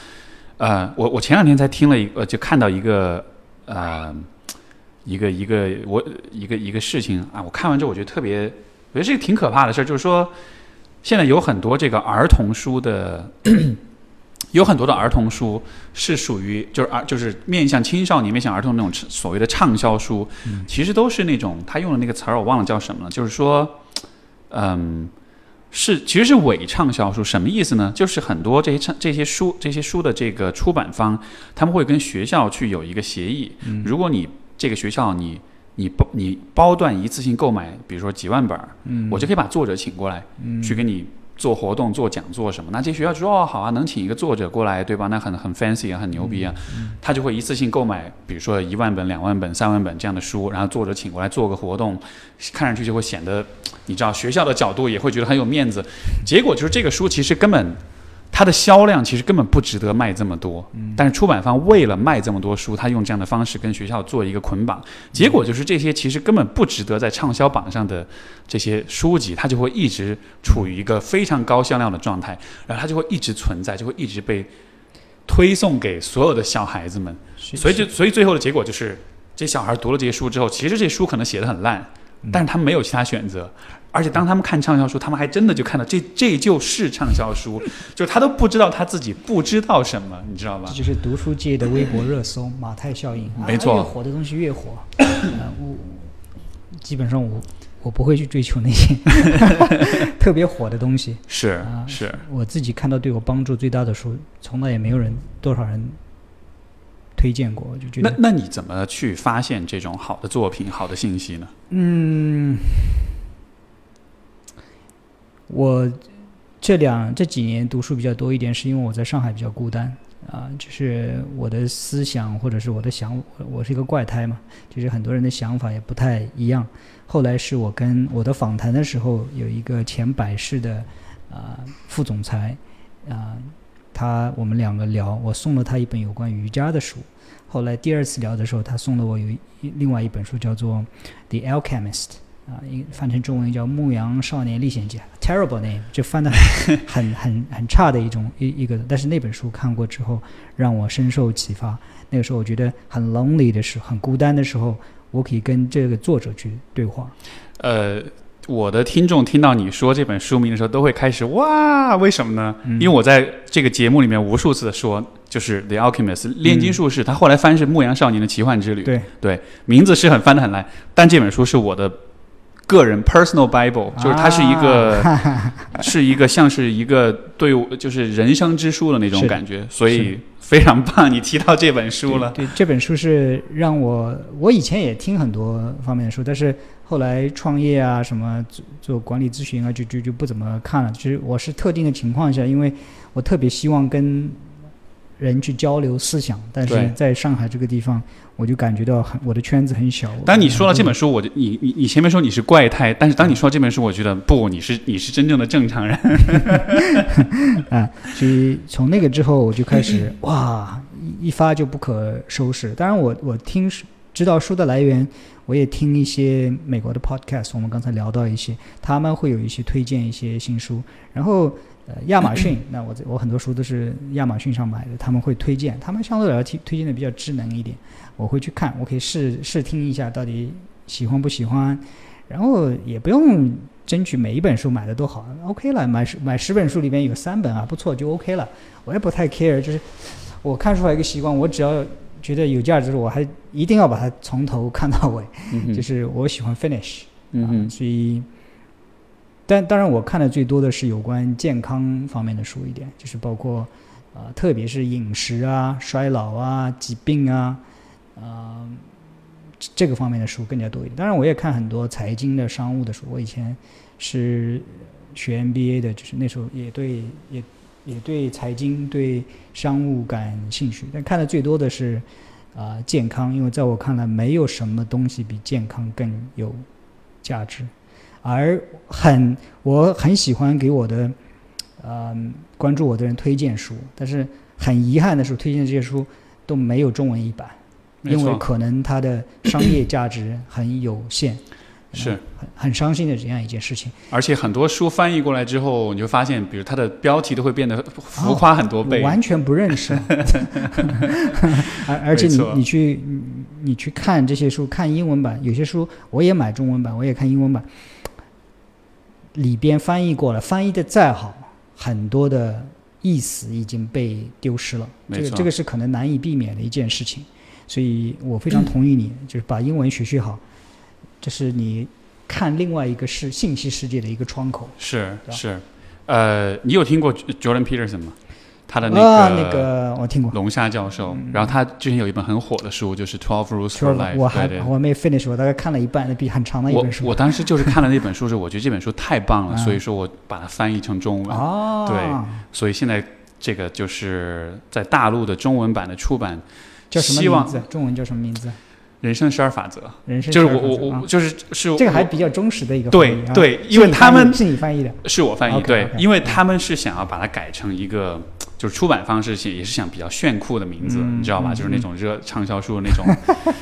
呃，我我前两天才听了一个，就看到一个呃，一个一个我一个一个事情啊，我看完之后我觉得特别，我觉得是一个挺可怕的事儿，就是说现在有很多这个儿童书的。有很多的儿童书是属于就是儿就是面向青少年、面向儿童那种所谓的畅销书，其实都是那种他用的那个词儿我忘了叫什么了，就是说，嗯，是其实是伪畅销书，什么意思呢？就是很多这些畅这些书这些书的这个出版方，他们会跟学校去有一个协议，如果你这个学校你你包你包段一次性购买，比如说几万本，嗯我就可以把作者请过来，去给你做活动、做讲座什么。那这些学校就说哦，好啊，能请一个作者过来，对吧？那很很 fancy 啊，很牛逼啊。他就会一次性购买，比如说一万本、两万本、三万本这样的书，然后作者请过来做个活动，看上去就会显得，你知道学校的角度也会觉得很有面子。结果就是这个书其实根本。它的销量其实根本不值得卖这么多，但是出版方为了卖这么多书，他用这样的方式跟学校做一个捆绑，结果就是这些其实根本不值得在畅销榜上的这些书籍，它就会一直处于一个非常高销量的状态，然后它就会一直存在，就会一直被推送给所有的小孩子们，所以就所以最后的结果就是，这小孩读了这些书之后，其实这书可能写的很烂，但是他没有其他选择。而且当他们看畅销书，他们还真的就看到这这就是畅销书，就是他都不知道他自己不知道什么，你知道吧这？就是读书界的微博热搜马太效应，没错啊越火的东西越火。呃我基本上我我不会去追求那些 特别火的东西。是啊是，我自己看到对我帮助最大的书，从来也没有人多少人推荐过，我就觉得那那你怎么去发现这种好的作品、好的信息呢？嗯，我这两这几年读书比较多一点，是因为我在上海比较孤单，啊、就是我的思想或者是我的想，我是一个怪胎嘛，就是很多人的想法也不太一样。后来是我跟我的访谈的时候，有一个前百事的啊、副总裁啊、他我们两个聊，我送了他一本有关瑜伽的书。后来第二次聊的时候，他送了我有一另外一本书，叫做《The Alchemist》啊，一翻成中文叫《牧羊少年历险记》，terrible name，就翻的很 很很差的一种一一个。但是那本书看过之后，让我深受启发。那个时候我觉得很 lonely 的时候，很孤单的时候，我可以跟这个作者去对话。呃，我的听众听到你说这本书名的时候，都会开始哇，为什么呢？嗯因为我在这个节目里面无数次的说，就是《The Alchemist》炼金术士，他后来翻是《牧羊少年的奇幻之旅》。对对，名字是很翻得很烂，但这本书是我的个人 personal Bible，就是它是一个、啊是一个像是一个对我就是人生之书的那种感觉，所以非常棒，你提到这本书了。对，对，这本书是让我，我以前也听很多方面的书，但是后来创业啊，什么做做管理咨询啊，就就就不怎么看了。其实我是特定的情况下，因为我特别希望跟人去交流思想，但是在上海这个地方，我就感觉到很我的圈子很小。当你说到这本书，我就你你你前面说你是怪胎，但是当你说到这本书，我觉得不，你是你是真正的正常人。啊，所以从那个之后，我就开始哇，一一发就不可收拾。当然我，我听知道书的来源，我也听一些美国的 podcast，我们刚才聊到一些，他们会有一些推荐一些新书，然后。呃，亚马逊，那我我很多书都是亚马逊上买的，他们会推荐，他们相对来说推推荐的比较智能一点，我会去看，我可以试试听一下到底喜欢不喜欢，然后也不用争取每一本书买的都好，OK 了，买十买十本书里面有三本啊不错就 OK 了，我也不太 care，就是我看书还有一个习惯，我只要觉得有价值，我还一定要把它从头 看到尾，嗯就是我喜欢 finish，啊，嗯哼。所以，但当然我看的最多的是有关健康方面的书一点，就是包括啊、特别是饮食啊、衰老啊、疾病啊，啊、这这个方面的书更加多一点。当然，我也看很多财经的、商务的书。我以前是学 MBA 的，就是那时候也对也也对财经、对商务感兴趣，但看的最多的是啊、健康，因为在我看来，没有什么东西比健康更有价值。而很我很喜欢给我的嗯关注我的人推荐书，但是很遗憾的是，推荐的这些书都没有中文译版，因为可能它的商业价值很有限，是很很伤心的这样一件事情。而且很多书翻译过来之后，你就发现，比如它的标题都会变得浮夸很多倍。我完全不认识，而 而且你你去你你去看这些书，看英文版，有些书我也买中文版，我也看英文版，里边翻译过了，翻译的再好，很多的意思已经被丢失了。这个这个是可能难以避免的一件事情，所以我非常同意你，就是把英文学学好，这是你看另外一个世信息世界的一个窗口。是是，呃，你有听过 Jordan Peterson 吗？他的那啊，个那个我听过。龙虾教授，然后他之前有一本很火的书，就是《Twelve Rules for Life》。我还我没 finish，我大概看了一半，那比很长的一本书。我当时就是看了那本书之后，我觉得这本书太棒了，啊所以说我把它翻译成中文。哦，对所以现在这个就是在大陆的中文版的出版，叫什么名字？中文叫什么名字？人生十二法则，人生就是我我我就是是这个还比较忠实的一个对对，因为他们是你翻译的，是我翻译对因为他们是想要把它改成一个。就是出版方式也是想比较炫酷的名字，嗯你知道吧？嗯就是那种热畅销书的那种，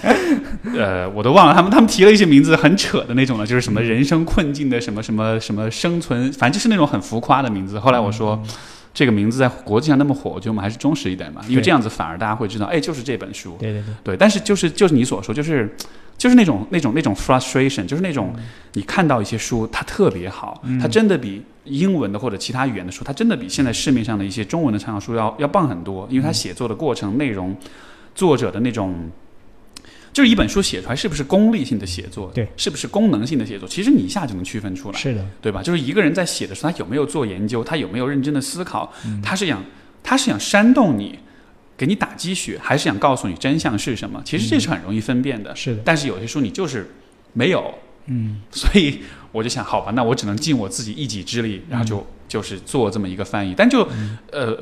呃，我都忘了他们他们提了一些名字很扯的那种了，就是什么人生困境的什么什么什么生存，反正就是那种很浮夸的名字。后来我说，嗯这个名字在国际上那么火，我觉得我们还是忠实一点嘛，因为这样子反而大家会知道，哎，就是这本书。对对对，对，但是就是就是你所说，就是就是那种那种那种 frustration，就是那种你看到一些书，它特别好，嗯它真的比英文的或者其他语言的书，它真的比现在市面上的一些中文的畅销书要要棒很多，因为它写作的过程、内容、作者的那种。就是一本书写出来是不是功利性的写作，对，是不是功能性的写作，其实你一下就能区分出来。是的，对吧？就是一个人在写的时候，他有没有做研究，他有没有认真的思考，嗯他是想他是想煽动你，给你打鸡血，还是想告诉你真相是什么？其实这是很容易分辨的。是的，但是有些书你就是没有，嗯，所以我就想，好吧，那我只能尽我自己一己之力，然后就、就是做这么一个翻译。但就、呃，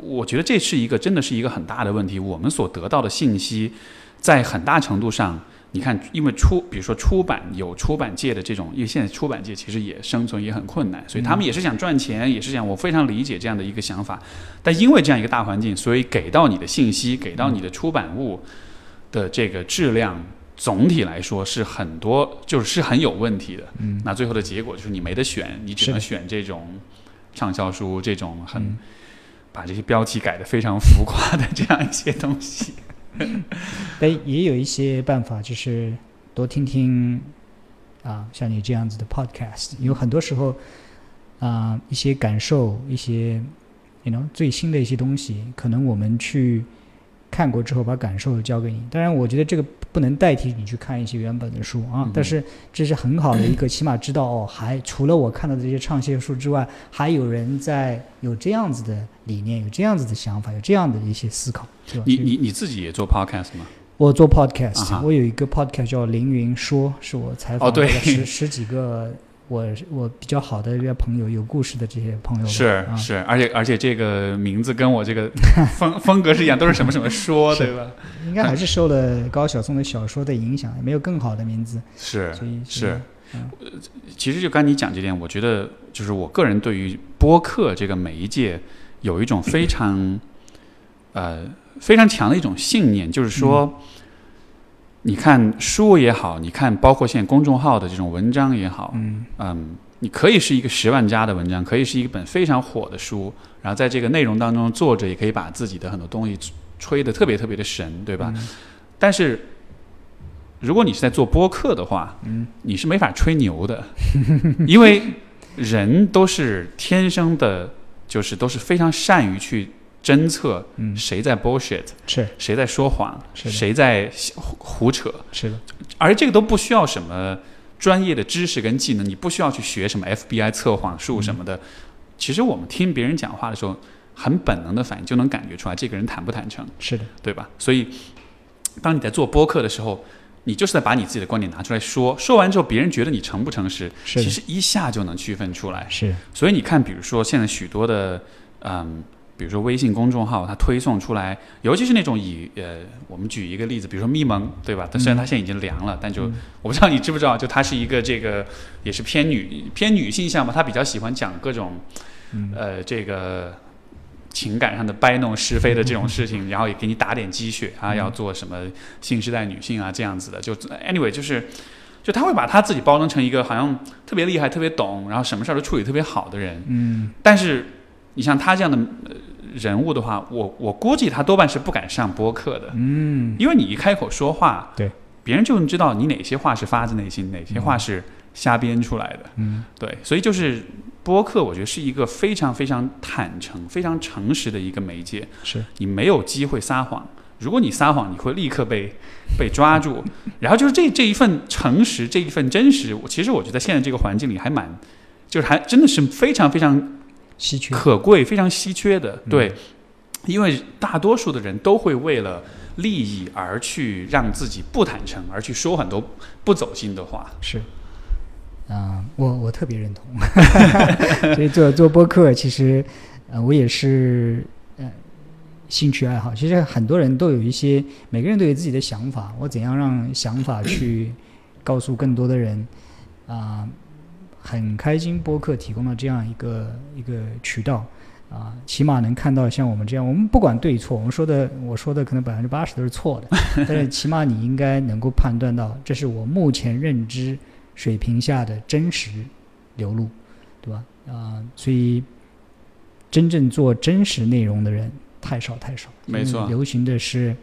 我觉得这是一个真的是一个很大的问题。我们所得到的信息，在很大程度上，你看，因为出，比如说出版有出版界的这种，因为现在出版界其实也生存也很困难，所以他们也是想赚钱，也是想，我非常理解这样的一个想法。但因为这样一个大环境，所以给到你的信息，给到你的出版物的这个质量，总体来说是很多，就是是很有问题的。嗯，那最后的结果就是你没得选，你只能选这种畅销书，这种很、嗯把这些标题改得非常浮夸的这样一些东西。但也有一些办法，就是多听听啊，像你这样子的 podcast，有很多时候啊，一些感受，一些 you know 最新的一些东西，可能我们去看过之后，把感受交给你。当然，我觉得这个不能代替你去看一些原本的书啊，嗯但是这是很好的一个，起码知道哦，还除了我看到的这些畅销书之外，还有人在有这样子的理念，有这样子的想法，有这样的一些思考，对吧？你你你自己也做 podcast 吗？我做 podcast，、我有一个 podcast 叫凌云说，是我采访了十十几个我我比较好的一些朋友，有故事的这些朋友。是啊、是，而且而且这个名字跟我这个风 风格是一样，都是什么什么说，对吧？应该还是 受了高晓松的小说的影响，也没有更好的名字，是所以是。嗯其实就刚你讲这点，我觉得就是我个人对于播客这个媒介有一种非常呃非常强的一种信念，就是说，你看书也好，你看包括现在公众号的这种文章也好，嗯。嗯，你可以是一个十万加的文章，可以是一本非常火的书，然后在这个内容当中，作者也可以把自己的很多东西吹得特别特别的神，对吧？嗯。但是如果你是在做播客的话，嗯，你是没法吹牛的，因为人都是天生的，就是都是非常善于去侦测嗯。谁在 bullshit，是。谁在说谎，是谁在胡胡扯，是的，而这个都不需要什么专业的知识跟技能，你不需要去学什么 FBI 测谎术什么的。其实我们听别人讲话的时候，很本能的反应就能感觉出来这个人坦不坦诚，是的，对吧？所以，当你在做播客的时候，你就是在把你自己的观点拿出来说，说完之后，别人觉得你诚不诚实，其实一下就能区分出来。是。所以你看，比如说现在许多的，嗯，比如说微信公众号，它推送出来，尤其是那种以呃，我们举一个例子，比如说咪蒙，对吧？它虽然它现在已经凉了，但就、嗯我不知道你知不知道，就它是一个这个也是偏女偏女性向嘛，它比较喜欢讲各种嗯呃这个。情感上的掰弄是非的这种事情，然后也给你打点鸡血啊，嗯要做什么新时代女性啊这样子的，就 anyway 就是，就他会把他自己包装成一个好像特别厉害、特别懂，然后什么事儿都处理特别好的人，嗯但是你像他这样的呃人物的话，我我估计他多半是不敢上播客的，嗯。因为你一开口说话，对，别人就能知道你哪些话是发自内心，哪些话是瞎编出来的。嗯。对，所以就是播客，我觉得是一个非常非常坦诚、非常诚实的一个媒介，是。你没有机会撒谎。如果你撒谎，你会立刻被被抓住。然后就是这这一份诚实，这一份真实，我其实我觉得现在这个环境里还蛮，就是还真的是非常非常稀缺，可贵、非常稀缺的。嗯对，因为大多数的人都会为了利益而去让自己不坦诚，而去说很多不走心的话。是，啊、我我特别认同。所以做做播客，其实呃，我也是呃兴趣爱好。其实很多人都有一些，每个人都有自己的想法。我怎样让想法去告诉更多的人啊、很开心，播客提供了这样一个一个渠道。啊，起码能看到像我们这样，我们不管对错，我们说的我说的可能百分之八十都是错的，但是起码你应该能够判断到，这是我目前认知水平下的真实流露，对吧？啊、所以真正做真实内容的人太少太少。没错嗯流行的是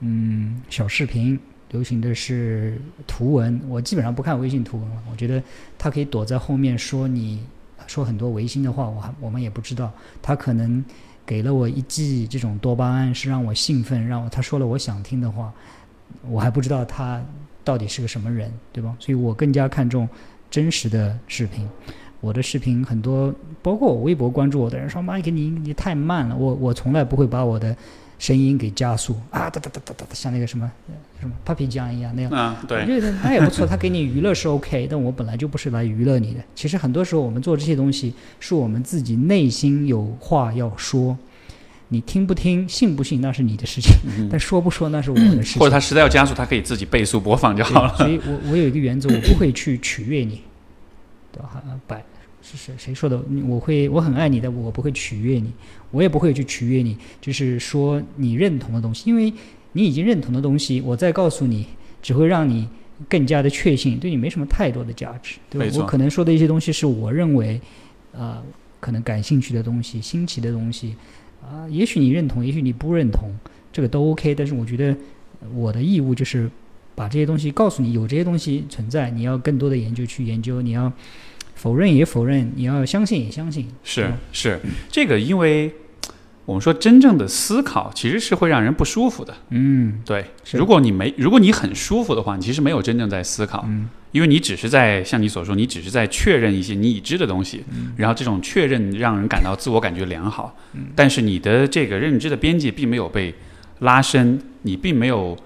嗯小视频，流行的是图文。我基本上不看微信图文，我觉得他可以躲在后面说你说很多违心的话，我还我们也不知道。他可能给了我一剂这种多巴胺，是让我兴奋，让我他说了我想听的话，我还不知道他到底是个什么人，对吧？所以我更加看重真实的视频。我的视频很多，包括我微博关注我的人说：“妈，给你你太慢了。我”我从来不会把我的声音给加速啊，哒哒哒哒哒哒，像那个什么什么 Papi 酱一样那样。啊，对我，觉得那也不错，他给你娱乐是 OK，但我本来就不是来娱乐你的。其实很多时候我们做这些东西，是我们自己内心有话要说，你听不听、信不信那是你的事情，但说不说那是我的事情。或者他实在要加速，他可以自己倍速播放就好了。所以我我有一个原则，我不会去取悦你，对吧？百是谁谁说的？我会我很爱你的，我不会取悦你，我也不会去取悦你。就是说你认同的东西，因为你已经认同的东西，我再告诉你，只会让你更加的确信，对你没什么太多的价值，对吧？我可能说的一些东西是我认为，啊，可能感兴趣的东西、新奇的东西。啊，也许你认同，也许你不认同，这个都 OK。但是我觉得我的义务就是把这些东西告诉你，有这些东西存在，你要更多的研究去研究，你要否认也否认，你要相信也相信。是是，这个因为我们说真正的思考其实是会让人不舒服的。嗯，对。如果你没，如果你很舒服的话，你其实没有真正在思考。嗯。因为你只是在像你所说，你只是在确认一些你已知的东西，嗯然后这种确认让人感到自我感觉良好，嗯但是你的这个认知的边界并没有被拉伸，你并没有，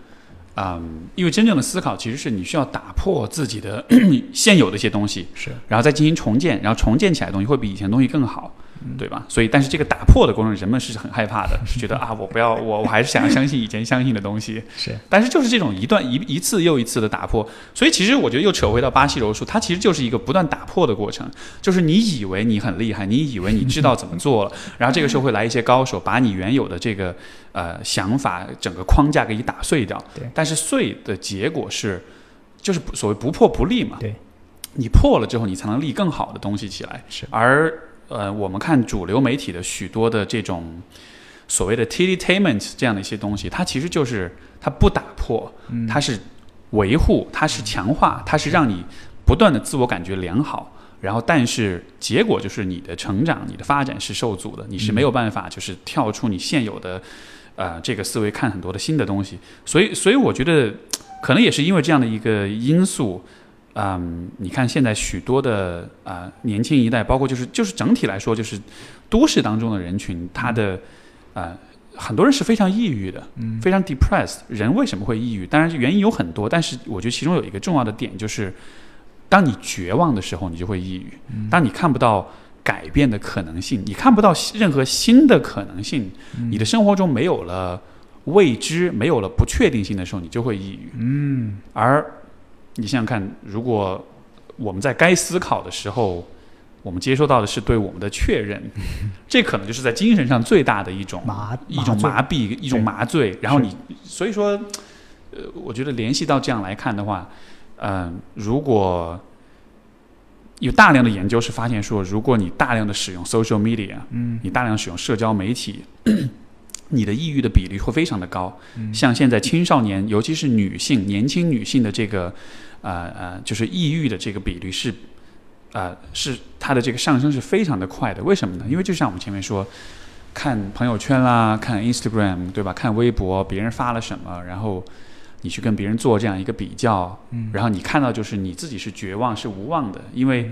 嗯，因为真正的思考其实是你需要打破自己的 现有的一些东西，是，然后再进行重建，然后重建起来的东西会比以前东西更好。对吧？所以，但是这个打破的过程，人们是很害怕的，是觉得 啊，我不要，我我还是想要相信以前相信的东西。是，但是就是这种一段一一次又一次的打破，所以其实我觉得又扯回到巴西柔术，它其实就是一个不断打破的过程。就是你以为你很厉害，你以为你知道怎么做了，然后这个时候会来一些高手，把你原有的这个呃想法整个框架给你打碎掉。对。但是碎的结果是，就是所谓不破不立嘛。对。你破了之后，你才能立更好的东西起来。是。而呃，我们看主流媒体的许多的这种所谓的 “titainment” 这样的一些东西，它其实就是它不打破，它是维护，它是强化，它是让你不断的自我感觉良好。然后，但是结果就是你的成长、你的发展是受阻的，你是没有办法就是跳出你现有的呃这个思维看很多的新的东西。所以，所以我觉得可能也是因为这样的一个因素。嗯，你看现在许多的啊年轻一代，包括就是就是整体来说，就是都市当中的人群，他的啊很多人是非常抑郁的，嗯，非常 depressed。人为什么会抑郁？当然原因有很多，但是我觉得其中有一个重要的点就是，当你绝望的时候，你就会抑郁；当你看不到改变的可能性，你看不到任何新的可能性，你的生活中没有了未知，没有了不确定性的时候，你就会抑郁。嗯，而你想想看，如果我们在该思考的时候，我们接收到的是对我们的确认，这可能就是在精神上最大的一种麻一种麻痹一种麻醉。然后你所以说，呃，我觉得联系到这样来看的话，嗯，如果有大量的研究是发现说，如果你大量的使用 social media，嗯，你大量使用社交媒体。你的抑郁的比例会非常的高，嗯、像现在青少年，尤其是女性、年轻女性的这个，呃呃，就是抑郁的这个比率是，呃，是它的这个上升是非常的快的。为什么呢？因为就像我们前面说，看朋友圈啦，看 Instagram，对吧？看微博，别人发了什么，然后你去跟别人做这样一个比较，嗯，然后你看到就是你自己是绝望、是无望的，因为。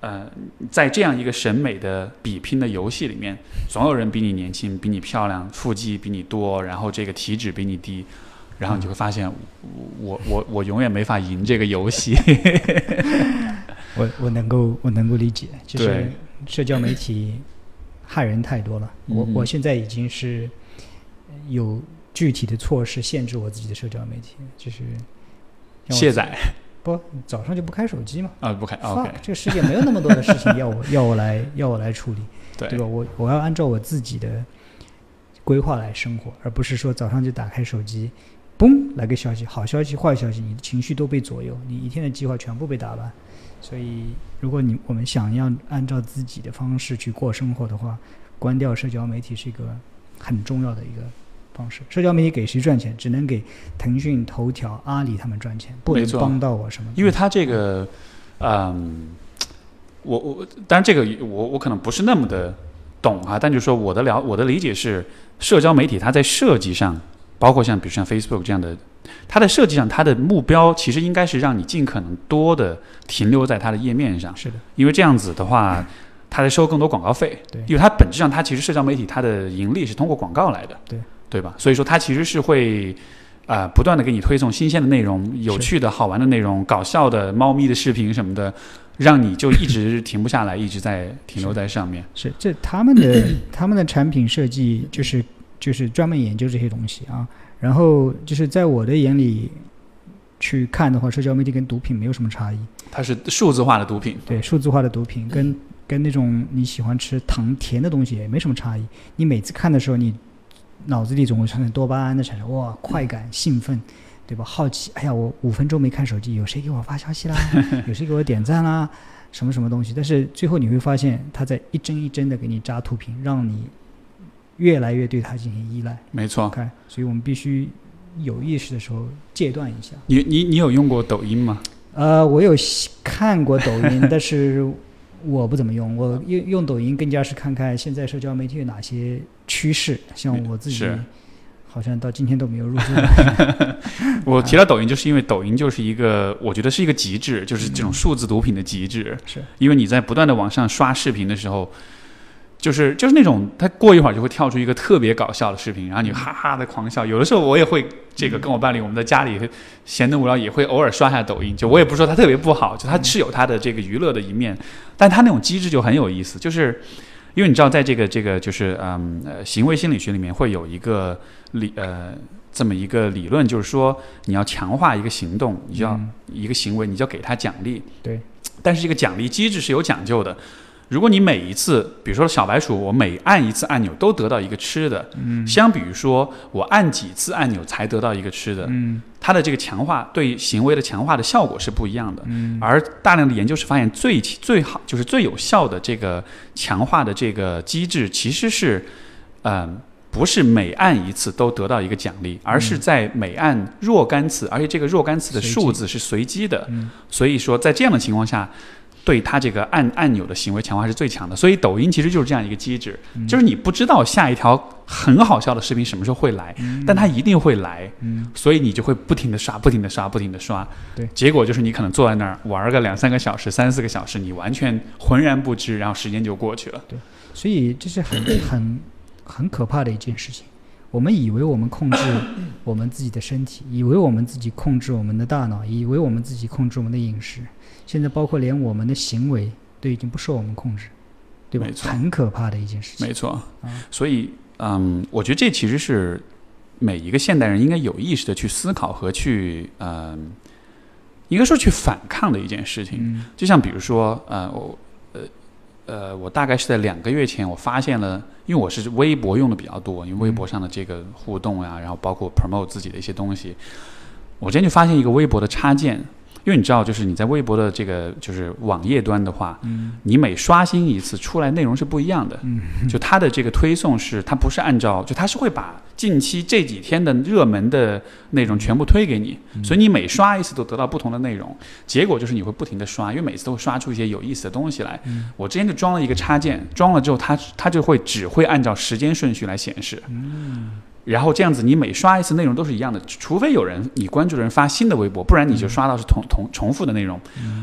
呃，在这样一个审美的比拼的游戏里面，总有人比你年轻，比你漂亮，腹肌比你多，然后这个体脂比你低，然后你就会发现，我我我永远没法赢这个游戏。我我能够我能够理解，就是社交媒体害人太多了。我我现在已经是有具体的措施限制我自己的社交媒体，就是卸载。不，早上就不开手机嘛？啊，不开。OK，这个世界没有那么多的事情要我要我来要我来处理，对对吧？我我要按照我自己的规划来生活，而不是说早上就打开手机，嘣来个消息，好消息坏消息，你的情绪都被左右，你一天的计划全部被打乱。所以，如果你我们想要按照自己的方式去过生活的话，关掉社交媒体是一个很重要的一个。方式，社交媒体给谁赚钱？只能给腾讯、头条、阿里他们赚钱，不能帮到我什么。因为他这个，嗯，我我，当然这个我我可能不是那么的懂啊，但就是说我的了我的理解是，社交媒体它在设计上，包括像比如像 Facebook 这样的，它的设计上，它的目标其实应该是让你尽可能多的停留在它的页面上。是的，因为这样子的话，它在收更多广告费。对，因为它本质上，它其实社交媒体它的盈利是通过广告来的。对。对吧？所以说它其实是会，啊，不断的给你推送新鲜的内容、有趣的好玩的内容、搞笑的猫咪的视频什么的，让你就一直停不下来，一直在停留在上面。是这他们的 他们的产品设计就是就是专门研究这些东西啊。然后就是在我的眼里去看的话，社交媒体跟毒品没有什么差异。它是数字化的毒品，对，数字化的毒品跟跟那种你喜欢吃糖甜的东西也没什么差异。你每次看的时候，你脑子里总会产生多巴胺的产生，哇，快感、兴奋，对吧？好奇，哎呀，我五分钟没看手机，有谁给我发消息啦？有谁给我点赞啦？什么什么东西？但是最后你会发现，他在一帧一帧的给你扎图屏，让你越来越对它进行依赖。没错。看，所以我们必须有意识的时候戒断一下。你你你有用过抖音吗？呃，我有看过抖音，但是我不怎么用。我用用抖音更加是看看现在社交媒体有哪些趋势。像我自己，好像到今天都没有入驻。我提到抖音，就是因为抖音就是一个，我觉得是一个极致，就是这种数字毒品的极致。是因为你在不断的往上刷视频的时候。就是就是那种，他过一会儿就会跳出一个特别搞笑的视频，然后你哈哈的狂笑。有的时候我也会这个跟我伴侣，我们在家里闲得无聊，也会偶尔刷下抖音。就我也不说它特别不好，就它是有它的这个娱乐的一面，但它那种机制就很有意思。就是因为你知道，在这个这个就是嗯呃行为心理学里面会有一个理呃这么一个理论，就是说你要强化一个行动，你就要一个行为，你就要给他奖励。对，但是这个奖励机制是有讲究的。如果你每一次，比如说小白鼠，我每按一次按钮都得到一个吃的，嗯，相比于说我按几次按钮才得到一个吃的，嗯，它的这个强化对行为的强化的效果是不一样的，嗯，而大量的研究是发现最最好就是最有效的这个强化的这个机制其实是，嗯，不是每按一次都得到一个奖励，而是在每按若干次，而且这个若干次的数字是随机的，所以说在这样的情况下。对他这个按按钮的行为强化是最强的，所以抖音其实就是这样一个机制，就是你不知道下一条很好笑的视频什么时候会来，但它一定会来，所以你就会不停的刷，不停的刷，不停的刷，对，结果就是你可能坐在那儿玩个两三个小时、三四个小时，你完全浑然不知，然后时间就过去了。对，所以这是很 很很可怕的一件事情。我们以为我们控制我们自己的身体，以为我们自己控制我们的大脑，以为我们自己控制我们的饮食。现在包括连我们的行为都已经不受我们控制，对吧？没错，很可怕的一件事情。没错，所以，嗯，我觉得这其实是每一个现代人应该有意识的去思考和去，嗯，应该说去反抗的一件事情。就像比如说，呃，我，呃，呃，我大概是在两个月前，我发现了，因为我是微博用的比较多，因为微博上的这个互动呀，然后包括 promote 自己的一些东西，我今天就发现一个微博的插件。因为你知道，就是你在微博的这个就是网页端的话，你每刷新一次出来内容是不一样的。就它的这个推送是，它不是按照，就它是会把近期这几天的热门的内容全部推给你，所以你每刷一次都得到不同的内容。结果就是你会不停的刷，因为每次都会刷出一些有意思的东西来。我之前就装了一个插件，装了之后它它就会只会按照时间顺序来显示。然后这样子，你每刷一次内容都是一样的，除非有人你关注的人发新的微博，不然你就刷到是同同重复的内容。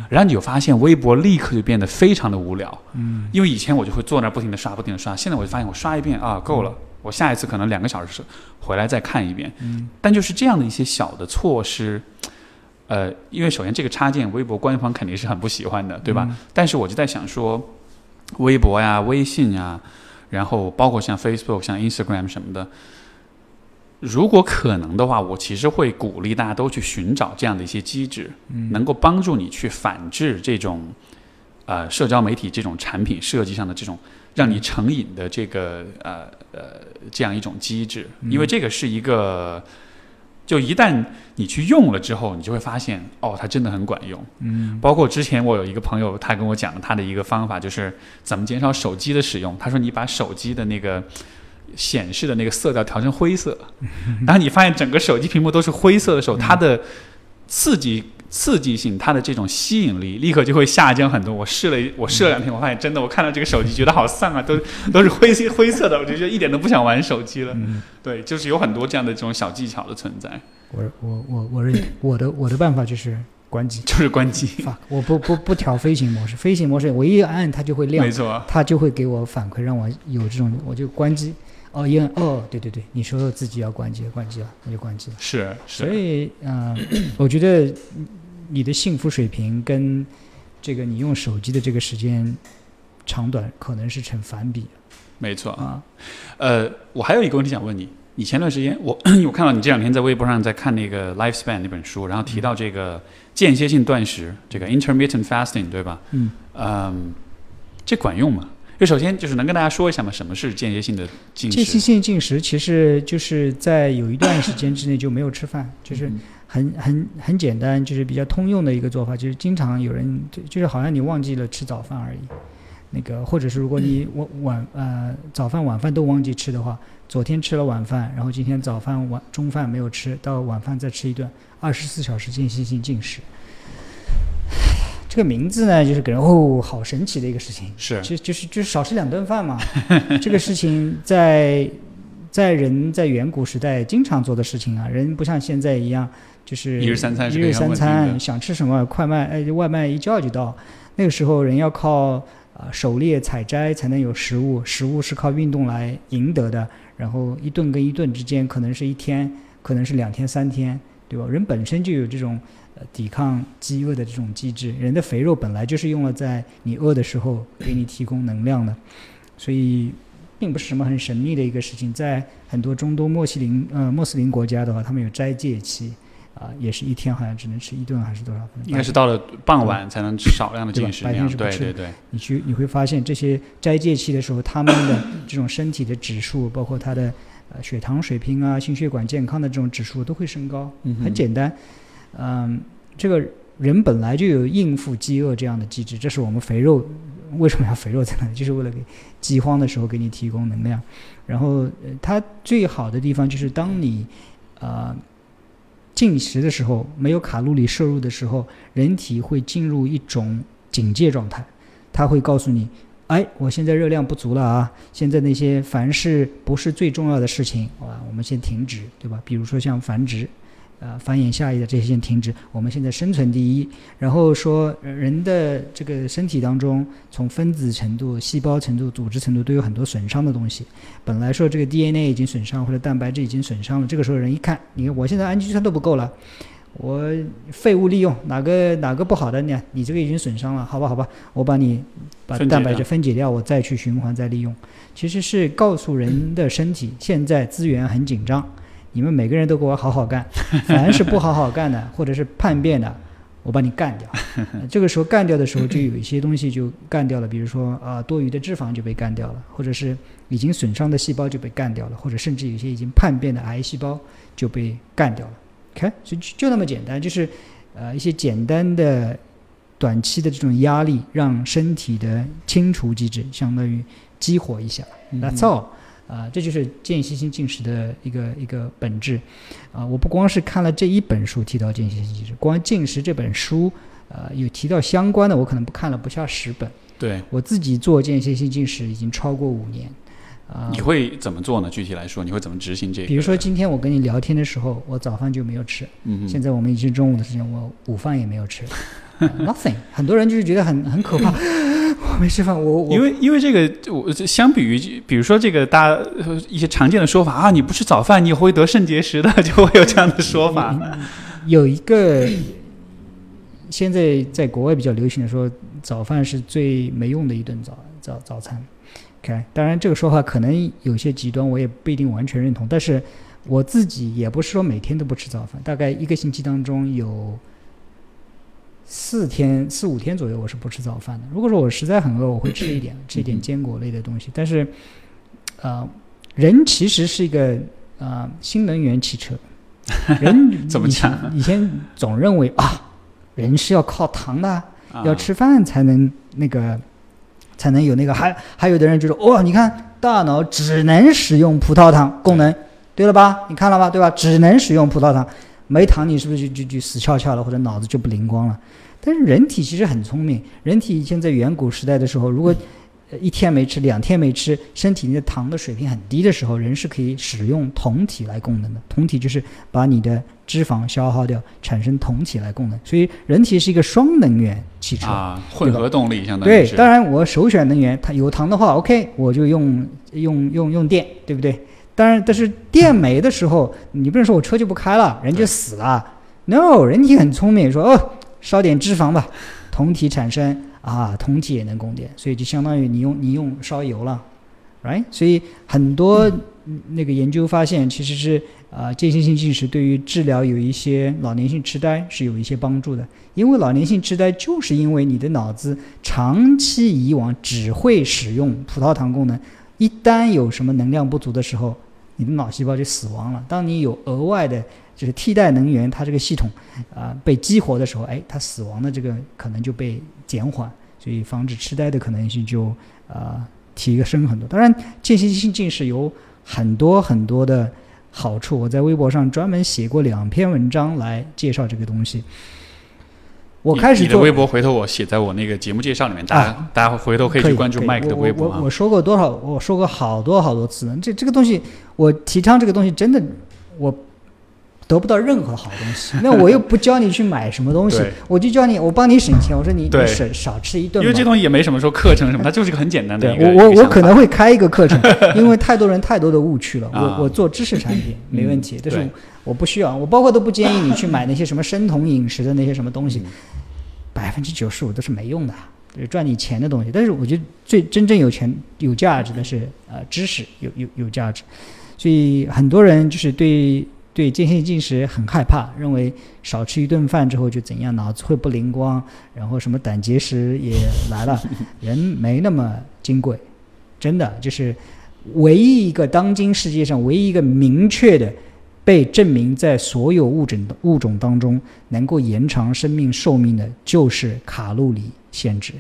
然后你就发现微博立刻就变得非常的无聊。嗯，因为以前我就会坐那不停的刷，不停的刷，现在我就发现我刷一遍啊够了，我下一次可能两个小时回来再看一遍。嗯，但就是这样的一些小的措施，呃，因为首先这个插件微博官方肯定是很不喜欢的，对吧？但是我就在想说，微博呀、微信呀，然后包括像 Facebook、像 Instagram 什么的。如果可能的话，我其实会鼓励大家都去寻找这样的一些机制，能够帮助你去反制这种，呃，社交媒体这种产品设计上的这种让你成瘾的这个呃呃这样一种机制，因为这个是一个，就一旦你去用了之后，你就会发现哦，它真的很管用。嗯，包括之前我有一个朋友，他跟我讲他的一个方法，就是怎么减少手机的使用。他说你把手机的那个。显示的那个色调调成灰色，然后你发现整个手机屏幕都是灰色的时候，它的刺激刺激性，它的这种吸引力立刻就会下降很多。我试了，我试了两天，我发现真的，我看到这个手机觉得好丧啊，都都是灰色灰色的，我就觉得一点都不想玩手机了。对，就是有很多这样的这种小技巧的存在。我我我我认 我的我的办法就是关机，就是关机。我不不不调飞行模式，飞行模式我一按它就会亮，没错，它就会给我反馈，让我有这种，我就关机。哦，因为哦，对对对，你说自己要关机，关机了，那就关机了。是是，所以，嗯，我觉得你的幸福水平跟这个你用手机的这个时间长短可能是成反比没错。啊。呃，我还有一个问题想问你，你前段时间我 我看到你这两天在微博上在看那个《Lifespan》那本书，然后提到这个间歇性断食，这个 intermittent fasting，对吧？嗯嗯，这管用吗？就首先就是能跟大家说一下吗？什么是间歇性的进食间歇？性进食其实就是在有一段时间之内就没有吃饭，就是嗯很很很简单，就是比较通用的一个做法，就是经常有人就就是好像你忘记了吃早饭而已。那个，或者是如果你晚晚呃早饭晚饭都忘记吃的话，昨天吃了晚饭，然后今天早饭晚中饭没有吃，到晚饭再吃一顿，二十四小时间歇性进食。这个名字呢，就是给人哦，好神奇的一个事情。是就就是就是少吃两顿饭嘛。这个事情在在人在远古时代经常做的事情啊，人不像现在一样，就是一日三餐一日三餐，想吃什么快卖哎外卖一叫就到。那个时候人要靠啊、狩猎采摘才能有食物，食物是靠运动来赢得的。然后一顿跟一顿之间可能是一天，可能是两天三天，对吧？人本身就有这种呃抵抗饥饿的这种机制，人的肥肉本来就是用了在你饿的时候给你提供能量的，所以并不是什么很神秘的一个事情。在很多中东穆斯林呃穆斯林国家的话，他们有斋戒期，啊、也是一天好像只能吃一顿还是多少？应该是到了傍晚才能吃少量的进食。白天是不吃对对对，你去你会发现这些斋戒期的时候，他们的这种身体的指数，包括他的呃血糖水平啊、心血管健康的这种指数都会升高。嗯很简单，嗯，这个人本来就有应付饥饿这样的机制，这是我们肥肉为什么要肥肉在那里，就是为了给饥荒的时候给你提供能量。然后，呃它最好的地方就是当你呃进食的时候，没有卡路里摄入的时候，人体会进入一种警戒状态，它会告诉你。哎，我现在热量不足了啊！现在那些凡是不是最重要的事情，好吧，我们先停止，对吧？比如说像繁殖，呃，繁衍下一代这些停止。我们现在生存第一，然后说人的这个身体当中，从分子程度、细胞程度、组织程度都有很多损伤的东西。本来说这个 DNA 已经损伤或者蛋白质已经损伤了，这个时候人一看，你看我现在氨基酸都不够了。我废物利用哪个哪个不好的呢？你这个已经损伤了，好吧好吧，我把你把蛋白质分解掉，我再去循环再利用。其实是告诉人的身体现在资源很紧张，你们每个人都给我好好干，凡是不好好干的或者是叛变的，我把你干掉。呃 这个时候干掉的时候，就有一些东西就干掉了，比如说啊、多余的脂肪就被干掉了，或者是已经损伤的细胞就被干掉了，或者甚至有些已经叛变的癌细胞就被干掉了。看，所以就就那么简单，就是呃一些简单的短期的这种压力，让身体的清除机制相当于激活一下。嗯 That's all。啊、这就是间歇性进食的一个一个本质。啊、我不光是看了这一本书提到间歇性进食，光进食这本书，呃，有提到相关的，我可能不看了不下十本。对，我自己做间歇性进食已经超过五年。啊、你会怎么做呢？具体来说，你会怎么执行这个？比如说今天我跟你聊天的时候，我早饭就没有吃，嗯哼，现在我们已经中午的时间，我午饭也没有吃、呃 nothing。很多人就是觉得很很可怕，我没吃饭，我我因为因为这个，我相比于比如说这个大家一些常见的说法啊，你不吃早饭你会得肾结石的，就会有这样的说法。有一个现在在国外比较流行的说，早饭是最没用的一顿早早早餐。OK，当然这个说法可能有些极端，我也不一定完全认同。但是我自己也不是说每天都不吃早饭，大概一个星期当中有四天四五天左右我是不吃早饭的。如果说我实在很饿，我会吃一点吃一点坚果类的东西。但是，呃，人其实是一个呃新能源汽车。人 怎么讲以前总认为啊，人是要靠糖的要吃饭才能那个，才能有那个。还还有的人就说，哦、你看大脑只能使用葡萄糖功能，对了吧？你看了吧，对吧？只能使用葡萄糖，没糖你是不是就就就死翘翘了，或者脑子就不灵光了？但是人体其实很聪明，人体以前在远古时代的时候，如果呃一天没吃，两天没吃，身体里的糖的水平很低的时候，人是可以使用酮体来供能的。酮体就是把你的脂肪消耗掉，产生酮体来供能。所以人体是一个双能源汽车。啊，混合动力相当于对，是当然我首选能源，它有糖的话，OK，我就用用用用电，对不对？当然，但是电没的时候，你不能说我车就不开了，人就死了。No，人体很聪明，说哦，烧点脂肪吧，酮体产生啊，酮体也能供电，所以就相当于你用你用烧油了，right？所以很多那个研究发现，其实是啊，间歇性进食对于治疗有一些老年性痴呆是有一些帮助的，因为老年性痴呆就是因为你的脑子长期以往只会使用葡萄糖功能，一旦有什么能量不足的时候，你的脑细胞就死亡了。当你有额外的就是替代能源，它这个系统啊、被激活的时候，哎，它死亡的这个可能就被减缓，所以防止痴呆的可能性就啊、提升很多。当然，间歇性近视有很多很多的好处，我在微博上专门写过两篇文章来介绍这个东西。我你开始做你的微博，回头我写在我那个节目介绍里面，大家、大家回头可以去关注可以 Mike 的微博啊我我说过多少？我说过好多好多次了。这这个东西，我提倡这个东西，真的我得不到任何好东西。那我又不教你去买什么东西，我就教你，我帮你省钱。我说你你省少少吃一顿。因为这东西也没什么说课程什么，它就是个很简单的对。我我我可能会开一个课程，因为太多人太多的误区了。啊我我做知识产品没问题嗯，但是我不需要，我包括都不建议你去买那些什么生酮饮食的那些什么东西嗯，百分之九十五都是没用的，就是赚你钱的东西。但是我觉得最真正有钱有价值的是呃知识有有有价值，所以很多人就是对对间歇性进食很害怕，认为少吃一顿饭之后就怎样，脑子会不灵光，然后什么胆结石也来了，人没那么金贵，真的就是唯一一个当今世界上唯一一个明确的被证明在所有物种物种当中能够延长生命寿命的，就是卡路里限制。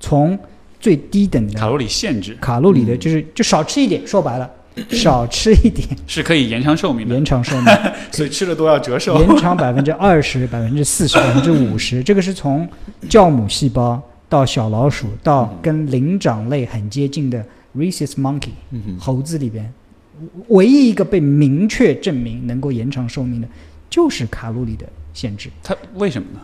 从最低等的卡路里限制卡路里的，嗯就是就少吃一点，说白了，少吃一点，是可以延长寿命的，延长寿命。所以吃了都要折寿。延长百分之二十、百分之四十、百分之五十，这个是从酵母细胞到小老鼠到跟灵长类很接近的 Rhesus monkey 嗯猴子里边，唯一一个被明确证明能够延长寿命的，就是卡路里的限制。它为什么呢？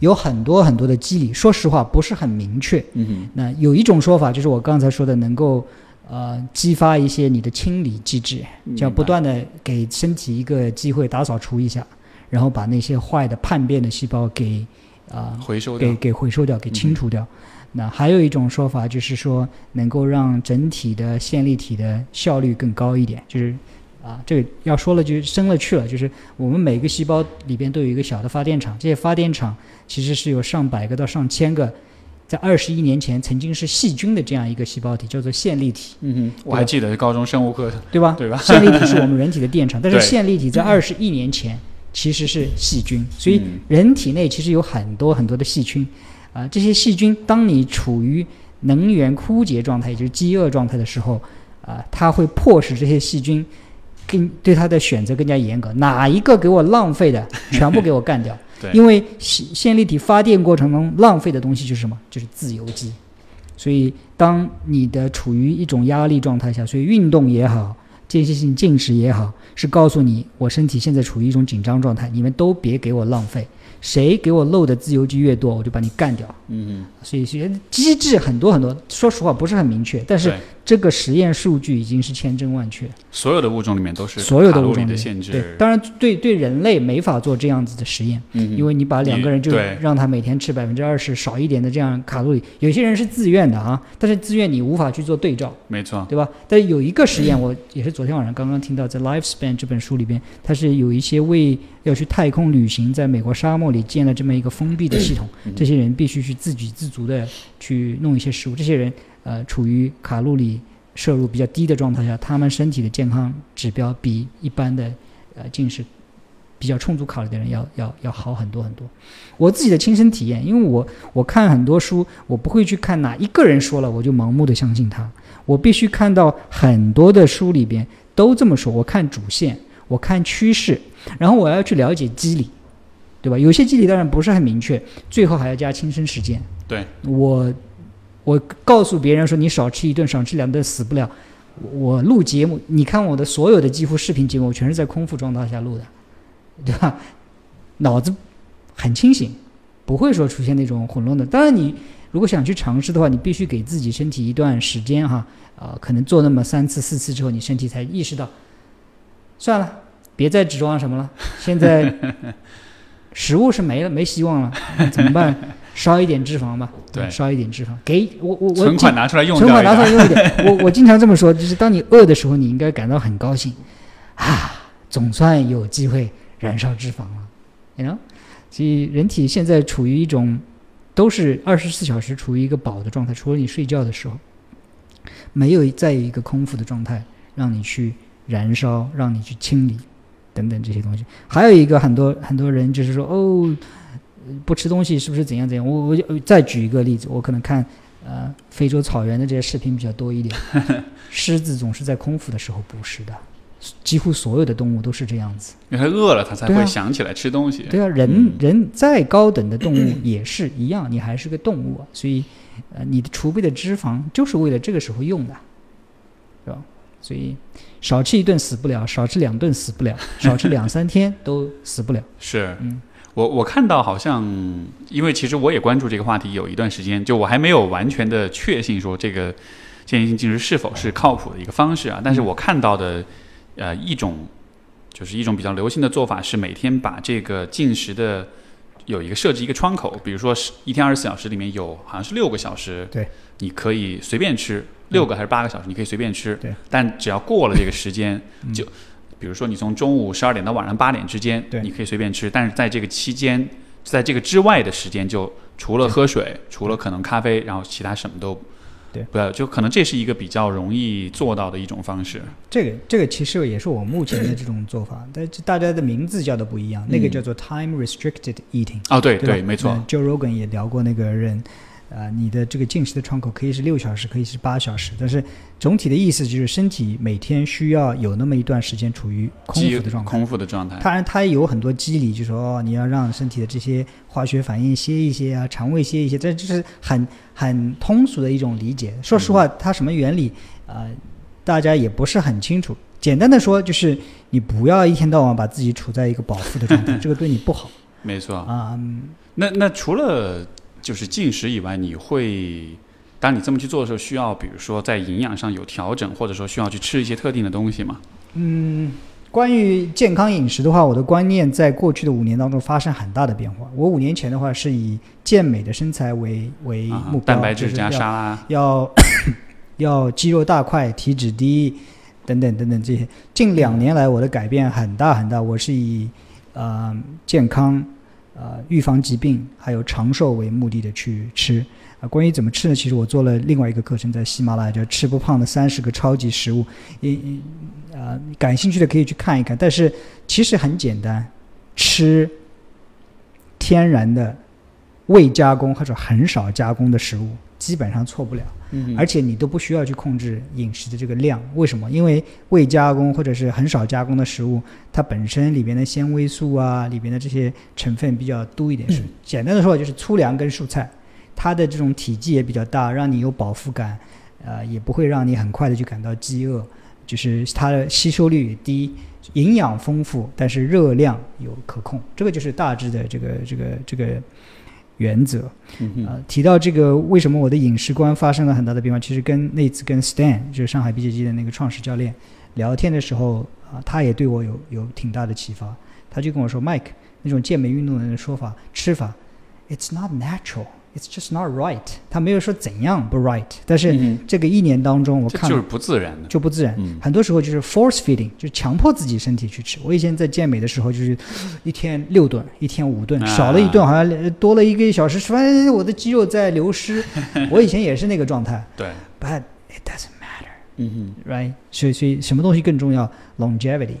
有很多很多的机理，说实话不是很明确。嗯那有一种说法就是我刚才说的，能够呃激发一些你的清理机制，就要不断的给身体一个机会打扫除一下，然后把那些坏的叛变的细胞给啊、回收掉给。给回收掉，给清除掉。那还有一种说法就是说，能够让整体的线粒体的效率更高一点，就是。啊，这个要说了就深了去了，就是我们每个细胞里边都有一个小的发电厂，这些发电厂其实是有上百个到上千个，在二十亿年前曾经是细菌的这样一个细胞体，叫做线粒体。嗯哼，我还记得高中生物课，对吧？对吧 线粒体是我们人体的电场，但是线粒体在二十亿年前其实是细菌，所以嗯人体内其实有很多很多的细菌，啊、这些细菌当你处于能源枯竭状态，也就是饥饿状态的时候，啊、它会迫使这些细菌更对它的选择更加严格，哪一个给我浪费的，全部给我干掉。对因为线线粒体发电过程中浪费的东西就是什么？就是自由基。所以，当你的处于一种压力状态下，所以运动也好，间歇性进食也好，是告诉你我身体现在处于一种紧张状态，你们都别给我浪费，谁给我漏的自由基越多，我就把你干掉。嗯所以，所以机制很多很多，说实话不是很明确，但，是对，这个实验数据已经是千真万确。所有的物种里面都是所有的物种的限制，对，当然对对人类没法做这样子的实验，嗯，因为你把两个人就让他每天吃百分之二十少一点的这样卡路里，有些人是自愿的啊，但是自愿你无法去做对照，没错，对吧？但有一个实验，我也是昨天晚上刚刚听到，在《Lifespan》这本书里边，它是有一些为要去太空旅行，在美国沙漠里建了这么一个封闭的系统，嗯。这些人必须去自给自足的去弄一些食物，这些人呃处于卡路里摄入比较低的状态下，他们身体的健康指标比一般的呃进食比较充足卡路里的人要要要好很多很多。我自己的亲身体验，因为我我看很多书，我不会去看哪一个人说了我就盲目的相信他，我必须看到很多的书里边都这么说，我看主线，我看趋势，然后我要去了解机理。对吧？有些机理当然不是很明确，最后还要加亲身实践。对，我我告诉别人说你少吃一顿，少吃两顿死不了。我录节目，你看我的所有的几乎视频节目，我全是在空腹状态下录的，对吧？脑子很清醒，不会说出现那种混乱的。当然，你如果想去尝试的话，你必须给自己身体一段时间哈，啊、可能做那么三次四次之后，你身体才意识到，算了，别再指望什么了，现在 食物是没了，没希望了，怎么办？烧一点脂肪吧，对烧一点脂肪，给我我我存款拿出来用存掉一点。款拿出来用一点。我我经常这么说，就是当你饿的时候，你应该感到很高兴啊，总算有机会燃烧脂肪了，you know。所以人体现在处于一种都是二十四小时处于一个饱的状态，除了你睡觉的时候，没有再有一个空腹的状态让你去燃烧，让你去清理等等这些东西。还有一个很多很多人就是说哦，不吃东西是不是怎样怎样？我我我再举一个例子，我可能看呃非洲草原的这些视频比较多一点，狮子总是在空腹的时候捕食的，几乎所有的动物都是这样子。因为它饿了，它才会想起来吃东西。对啊，人、嗯人再高等的动物 也是一样，你还是个动物啊，所以呃你的储备的脂肪就是为了这个时候用的，是吧？所以少吃一顿死不了，少吃两顿死不了，少吃两三天都死不了。是嗯我我看到好像，因为其实我也关注这个话题有一段时间，就我还没有完全的确信说这个间歇性进食是否是靠谱的一个方式啊。但是我看到的，呃，一种就是一种比较流行的做法是每天把这个进食的有一个设置一个窗口，比如说是一天二十四小时里面有好像是六个小时，对，你可以随便吃，六个还是八个小时你可以随便吃，对，但只要过了这个时间，嗯。就比如说你从中午十二点到晚上八点之间，对。你可以随便吃，但是在这个期间，在这个之外的时间，就除了喝水，除了可能咖啡，然后其他什么都对。不要，就可能这是一个比较容易做到的一种方式。这个这个其实也是我目前的这种做法，但是大家的名字叫的不一样，那个嗯。叫做 time restricted eating。哦，对对吧？没错，嗯 Joe Rogan 也聊过那个人，呃，你的这个进食的窗口可以是六小时，可以是八小时，但是总体的意思就是身体每天需要有那么一段时间处于空腹的状态。空腹的状态。当然，它有很多机理，就说哦，你要让身体的这些化学反应歇一歇啊，肠胃歇一歇，这就是很很通俗的一种理解。说实话，它什么原理啊、呃大家也不是很清楚。简单的说，就是你不要一天到晚把自己处在一个饱腹的状态，这个对你不好没错，啊。嗯那那除了就是进食以外，你会当你这么去做的时候，需要比如说在营养上有调整，或者说需要去吃一些特定的东西吗？嗯，关于健康饮食的话，我的观念在过去的五年当中发生很大的变化。我五年前的话是以健美的身材为为啊目标，蛋白质加沙拉，要要肌肉大块、体脂低等等等等这些。近两年来，我的改变很大很大。我是以呃健康、呃预防疾病还有长寿为目的的去吃。啊，关于怎么吃呢？其实我做了另外一个课程，在喜马拉雅叫“吃不胖的三十个超级食物”，也呃感兴趣的可以去看一看。但是其实很简单，吃天然的、未加工或者很少加工的食物，基本上错不了。嗯而且你都不需要去控制饮食的这个量，为什么？因为未加工或者是很少加工的食物，它本身里边的纤维素啊，里边的这些成分比较多一点。是简单的说，就是粗粮跟蔬菜，它的这种体积也比较大，让你有饱腹感，呃，也不会让你很快的就感到饥饿，就是它的吸收率也低，营养丰富，但是热量有可控。这个就是大致的这个这个这个原则。嗯呃，提到这个，为什么我的饮食观发生了很大的变化？其实跟那次跟 Stan，就是上海 BJJ 的那个创始教练聊天的时候，啊、他也对我有有挺大的启发。他就跟我说，Mike，那种健美运动的人的说法、吃法，It's not natural, it's just not right。他没有说怎样不 right，但是嗯这个一年当中，我看哼这就是不自然的。就不自然。嗯很多时候就是 force feeding，就是强迫自己身体去吃。我以前在健美的时候，就是一天六顿，一天五顿，啊少了一顿好像呃多了一个小时，吃饭我的肌肉在流失。我以前也是那个状态 对，，but it doesn't matter, 嗯哼 right？所以所以什么东西更重要？longevity，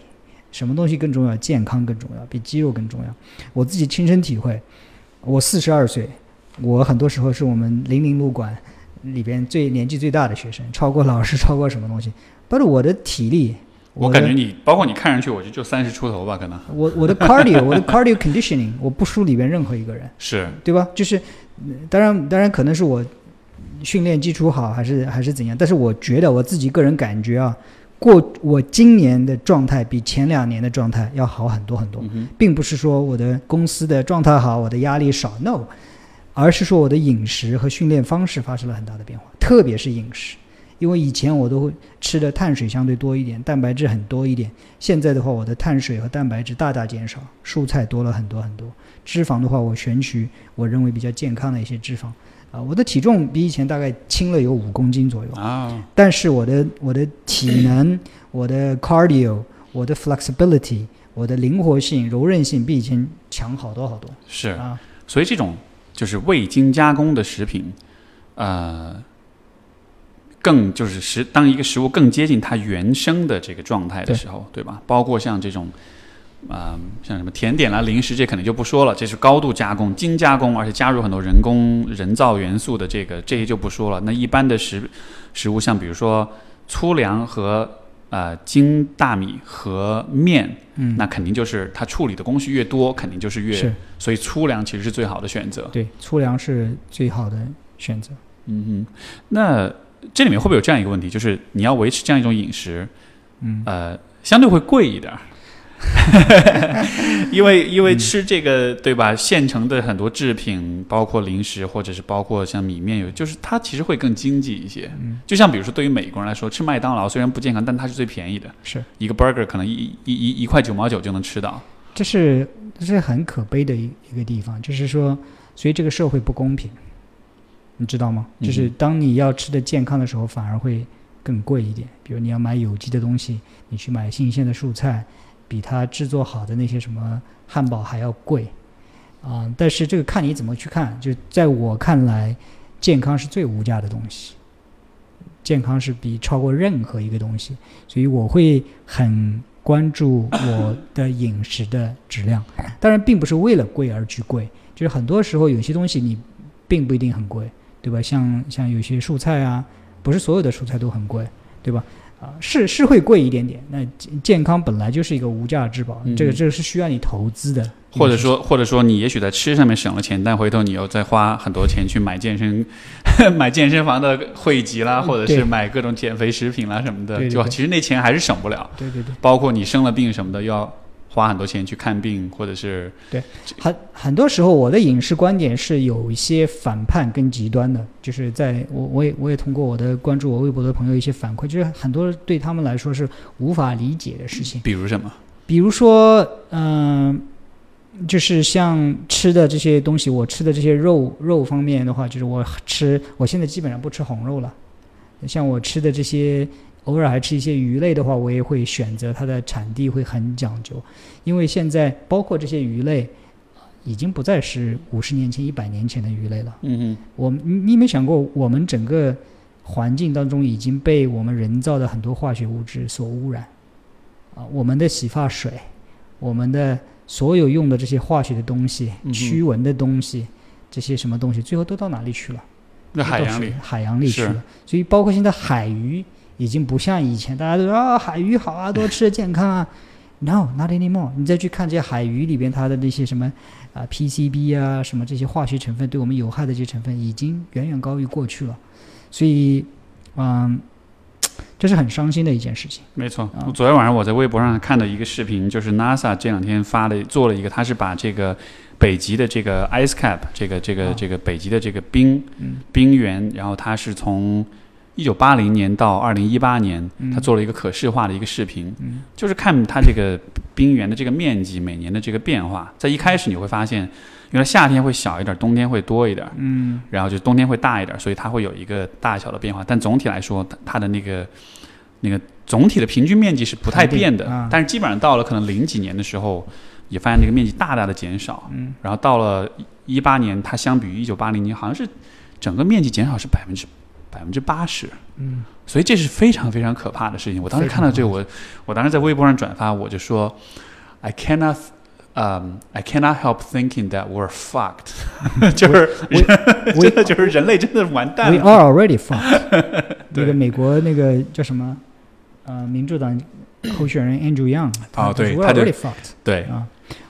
什么东西更重要？健康更重要，比肌肉更重要。我自己亲身体会，我四十二岁，我很多时候是我们零零路馆里边最年纪最大的学生，超过老师，超过什么东西。但是我的体力，我的感觉你，包括你看上去，我觉得就三十出头吧，可能。我我的 cardio，我的 cardio conditioning，我不输里边任何一个人，是。对吧？就是，呃当然当然可能是我训练基础好，还是还是怎样，但是我觉得我自己个人感觉啊，过我今年的状态比前两年的状态要好很多很多，嗯并不是说我的公司的状态好，我的压力少，no，而是说我的饮食和训练方式发生了很大的变化，特别是饮食。因为以前我都会吃的碳水相对多一点，蛋白质很多一点。现在的话，我的碳水和蛋白质大大减少，蔬菜多了很多很多。脂肪的话，我选取我认为比较健康的一些脂肪。啊，我的体重比以前大概轻了有五公斤左右啊，但是我的我的体能、我的 cardio、我的 flexibility、我的灵活性、柔韧性比以前强好多好多。是啊，所以这种就是未经加工的食品，呃，更就是食当一个食物更接近它原生的这个状态的时候，对吧？包括像这种。啊，像什么甜点啦、零食，这肯定就不说了，这是高度加工、精加工，而且加入很多人工、人造元素的这个，这些就不说了。那一般的食食物，像比如说粗粮和呃精大米和面，嗯，那肯定就是它处理的工序越多，肯定就是越，是所以粗粮其实是最好的选择。对，粗粮是最好的选择。嗯哼，那这里面会不会有这样一个问题，就是你要维持这样一种饮食，嗯，呃，相对会贵一点儿。因为因为吃这个对吧？现成的很多制品，包括零食，或者是包括像米面，有就是它其实会更经济一些。嗯，就像比如说对于美国人来说，吃麦当劳虽然不健康，但它是最便宜的，是一个 burger 可能一一一一块九毛九就能吃到。这是这是很可悲的一一个地方，就是说，所以这个社会不公平，你知道吗？就是当你要吃的健康的时候，反而会更贵一点。比如你要买有机的东西，你去买新鲜的蔬菜。比它制作好的那些什么汉堡还要贵，啊！但是这个看你怎么去看。就在我看来，健康是最无价的东西，健康是比超过任何一个东西。所以我会很关注我的饮食的质量。当然，并不是为了贵而去贵，就是很多时候有些东西你并不一定很贵，对吧？像像有些蔬菜啊，不是所有的蔬菜都很贵，对吧？是是会贵一点点，那健康本来就是一个无价之宝，这个这个是需要你投资的，或者说或者说你也许在吃上面省了钱，但回头你又再花很多钱去买健身 买健身房的会籍啦，或者是买各种减肥食品啦什么的，就其实那钱还是省不了。对对对，包括你生了病什么的要。花很多钱去看病，或者是对很很多时候，我的饮食观点是有一些反叛跟极端的，就是在我我也我也通过我的关注我微博的朋友一些反馈，就是很多对他们来说是无法理解的事情。比如什么？比如说，嗯，就是像吃的这些东西，我吃的这些肉肉方面的话，就是我吃，我现在基本上不吃红肉了，像我吃的这些。偶尔还吃一些鱼类的话，我也会选择它的产地会很讲究，因为现在包括这些鱼类，已经不再是五十年前、一百年前的鱼类了。嗯嗯，我你你有没有想过，我们整个环境当中已经被我们人造的很多化学物质所污染啊，我们的洗发水，我们的所有用的这些化学的东西、驱蚊的东西，这些什么东西，最后都到哪里去了？那海洋里，海洋里去了。所以包括现在海鱼。已经不像以前，大家都说啊海鱼好啊，多吃健康啊。No，not anymore。你再去看这些海鱼里边它的那些什么啊 PCB 啊什么这些化学成分对我们有害的这些成分，已经远远高于过去了。所以，嗯，这是很伤心的一件事情。没错，昨天晚上我在微博上看到一个视频，就是 NASA 这两天发的做了一个，他是把这个北极的这个 ice cap，这个这个这个北极的这个冰冰原，然后它是从。一九八零年到二零一八年，他做了一个可视化的一个视频，就是看它这个冰原的这个面积每年的这个变化。在一开始你会发现，原来夏天会小一点，冬天会多一点，嗯，然后就冬天会大一点，所以它会有一个大小的变化。但总体来说，它的那个那个总体的平均面积是不太变的。但是基本上到了可能零几年的时候，也发现这个面积大大的减少。嗯，然后到了一八年，它相比于一九八零年，好像是整个面积减少是百分之。百分之八十，嗯，所以这是非常非常可怕的事情。我当时看到这个，我我当时在微博上转发，我就说，I cannot，嗯，I cannot help thinking that we're fucked，就是真的就是人类真的完蛋了。We are already fucked。那个美国那个叫什么？呃，民主党候选人 Andrew Young，哦，对，他 already fucked，对啊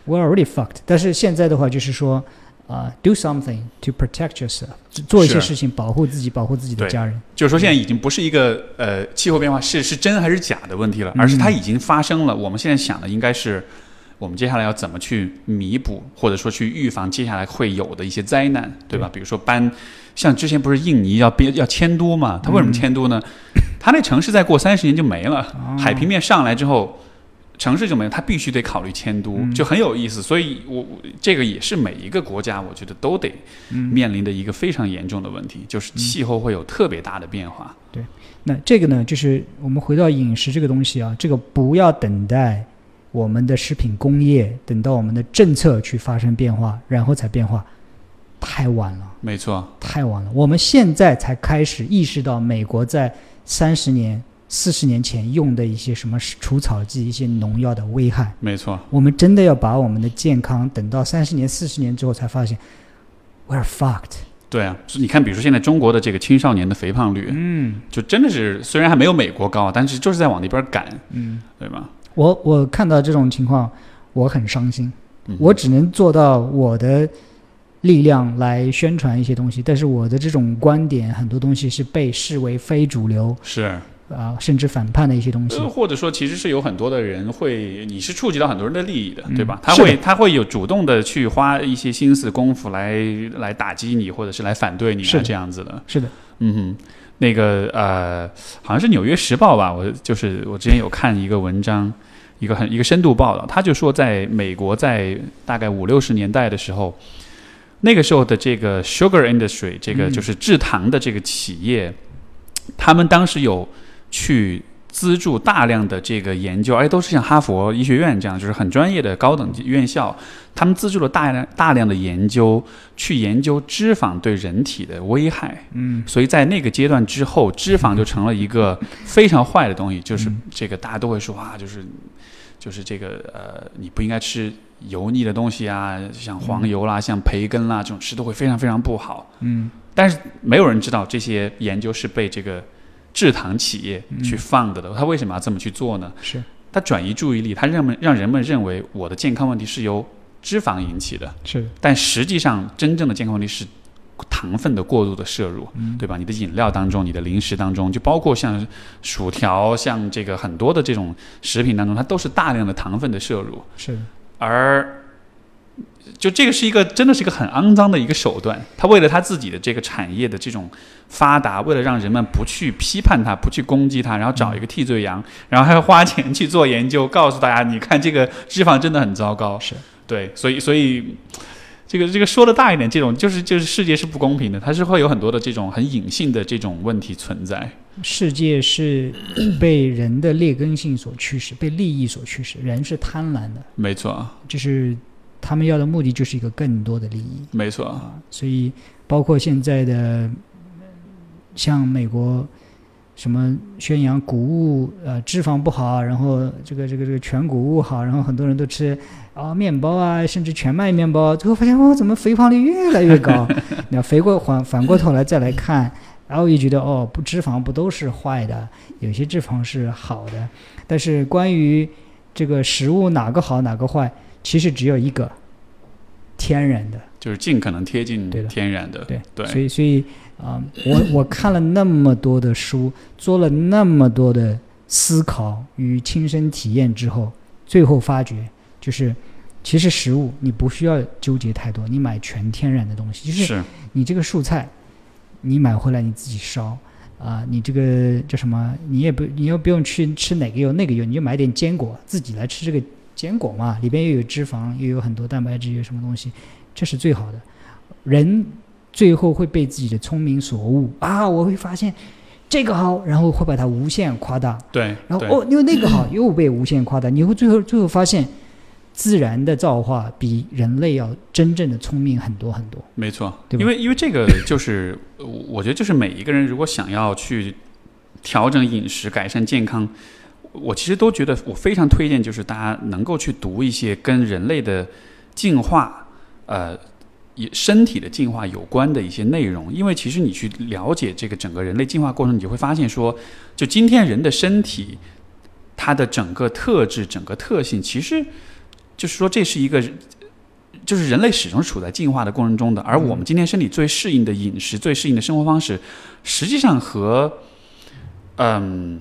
，We're already fucked。但是现在的话，就是说。啊，do something to protect yourself，做一些事情保护自己，保护自己的家人。就是说，现在已经不是一个呃气候变化是是真还是假的问题了，而是它已经发生了。我们现在想的应该是，我们接下来要怎么去弥补，或者说去预防接下来会有的一些灾难，对吧？比如说搬，像之前不是印尼要编要迁都嘛？它为什么迁都呢？它那城市再过三十年就没了，哦海平面上来之后。城市就没有，它必须得考虑迁都，嗯就很有意思。所以我，我这个也是每一个国家，我觉得都得嗯面临的一个非常严重的问题，就是气候会有特别大的变化。对那这个呢，就是我们回到饮食这个东西啊，这个不要等待我们的食品工业，等到我们的政策去发生变化，然后才变化，太晚了，没错，太晚了。我们现在才开始意识到，美国在三十年、四十年前用的一些什么除草剂、一些农药的危害。没错，我们真的要把我们的健康等到三十年、四十年之后才发现，we're fucked。对啊。你看，比如说现在中国的这个青少年的肥胖率，嗯就真的是虽然还没有美国高，但是就是在往那边赶，嗯，对吧？我我看到这种情况，我很伤心。嗯我只能做到我的力量来宣传一些东西，但是我的这种观点很多东西是被视为非主流是，啊、甚至反叛的一些东西呃，。或者说其实是有很多的人会，你是触及到很多人的利益的，嗯对吧？他会他会有主动的去花一些心思功夫来来打击你，或者是来反对你啊是的这样子的。是的，嗯哼，那个呃，好像是《纽约时报》吧，我就是我之前有看一个文章，一个很一个深度报道，他就说在美国在大概五六十年代的时候，那个时候的这个 sugar industry，这个嗯就是制糖的这个企业，他们当时有去。资助大量的这个研究，而且都是像哈佛医学院这样，就是很专业的高等院校，他们资助了大量大量的研究，去研究脂肪对人体的危害。嗯所以在那个阶段之后，脂肪就成了一个非常坏的东西，就是这个大家都会说啊，就是就是这个呃，你不应该吃油腻的东西啊，像黄油啦、像培根啦这种吃都会非常非常不好。嗯但是没有人知道这些研究是被这个制糖企业去放的的。他为什么要这么去做呢？是他转移注意力，他认为让人们认为我的健康问题是由脂肪引起的。是，但实际上，真正的健康问题是糖分的过度的摄入，嗯对吧？你的饮料当中，你的零食当中，就包括像薯条，像这个很多的这种食品当中，它都是大量的糖分的摄入，是，而就这个是一个真的是一个很肮脏的一个手段。他为了他自己的这个产业的这种发达，为了让人们不去批判他，不去攻击他，然后找一个替罪羊，然后还要花钱去做研究，告诉大家，你看这个脂肪真的很糟糕。是对，所以所以这个这个说的大一点，这种就是就是世界是不公平的，它是会有很多的这种很隐性的这种问题存在。世界是被人的劣根性所驱使，被利益所驱使。人是贪婪的，没错，就是他们要的目的就是一个更多的利益。没错，啊，所以包括现在的像美国什么宣扬谷物呃脂肪不好，然后这个这个这个全谷物好，然后很多人都吃啊面包啊，甚至全麦面包，最后发现哦怎么肥胖率越来越高？那肥过反反过头来再来看。然后也觉得哦，不脂肪不都是坏的，有些脂肪是好的。但是关于这个食物哪个好哪个坏，其实只有一个，天然的。就是尽可能贴近天然的。对对所以所以啊、我 我看了那么多的书，做了那么多的思考与亲身体验之后，最后发觉就是，其实食物你不需要纠结太多，你买全天然的东西，就是是你这个蔬菜，你买回来你自己烧。啊，你这个叫什么？你也不，你又不用去吃哪个油那个油，你就买点坚果，自己来吃这个坚果嘛，里边又有脂肪，又有很多蛋白质，有什么东西，这是最好的。人最后会被自己的聪明所误啊！我会发现这个好，然后会把它无限夸大，对，然后哦，因为那个好 又被无限夸大，你会最后最后发现，自然的造化比人类要真正的聪明很多很多。没错，对因为因为这个就是，呃我觉得就是每一个人如果想要去调整饮食、改善健康，我其实都觉得我非常推荐，就是大家能够去读一些跟人类的进化，呃。身体的进化有关的一些内容，因为其实你去了解这个整个人类进化过程，你就会发现说，就今天人的身体，它的整个特质、整个特性，其实就是说这是一个就是人类始终处在进化的过程中的，而我们今天身体最适应的饮食、最适应的生活方式，实际上和嗯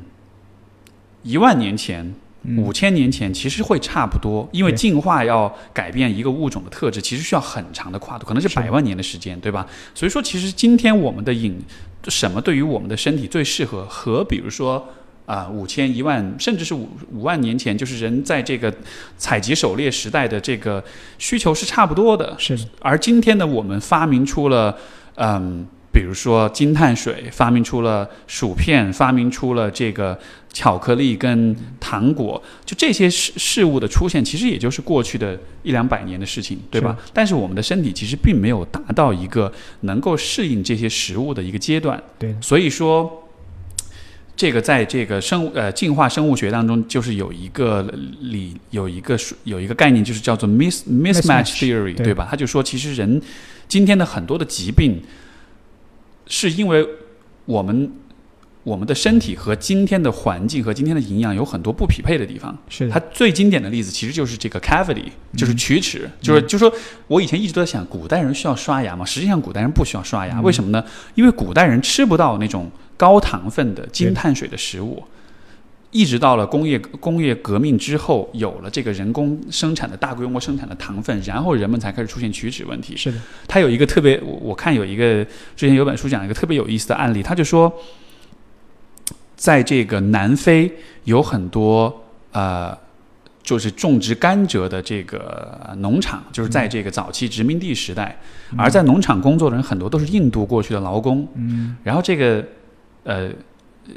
一万年前嗯五千年前其实会差不多，因为进化要改变一个物种的特质，其实需要很长的跨度，可能是百万年的时间，对吧？所以说，其实今天我们的饮什么对于我们的身体最适合，和比如说。啊，五千、一万，甚至是五五万年前，就是人在这个采集狩猎时代的这个需求是差不多的。是，而今天呢，我们发明出了，嗯，比如说金碳水，发明出了薯片，发明出了这个巧克力跟糖果，就这些事事物的出现，其实也就是过去的一两百年的事情，对吧？但是我们的身体其实并没有达到一个能够适应这些食物的一个阶段，对，所以说。这个在这个生物呃进化生物学当中，就是有一个理有一个有一个概念，就是叫做 mis mismatch 对对吧？他就说，其实人今天的很多的疾病，是因为我们我们的身体和今天的环境和今天的营养有很多不匹配的地方。是，它最经典的例子其实就是这个 cavity，就是嗯龋齿，就是就说我以前一直都在想，古代人需要刷牙吗？实际上古代人不需要刷牙，嗯为什么呢？因为古代人吃不到那种高糖分的精碳水的食物。一直到了工业工业革命之后，有了这个人工生产的大规模生产的糖分，然后人们才开始出现龋齿问题。是的，他有一个特别，我我看有一个之前有本书讲一个特别有意思的案例，他就说，在这个南非有很多呃，就是种植甘蔗的这个呃农场，就是在这个早期殖民地时代，而在农场工作的人很多都是印度过去的劳工，嗯，然后这个呃。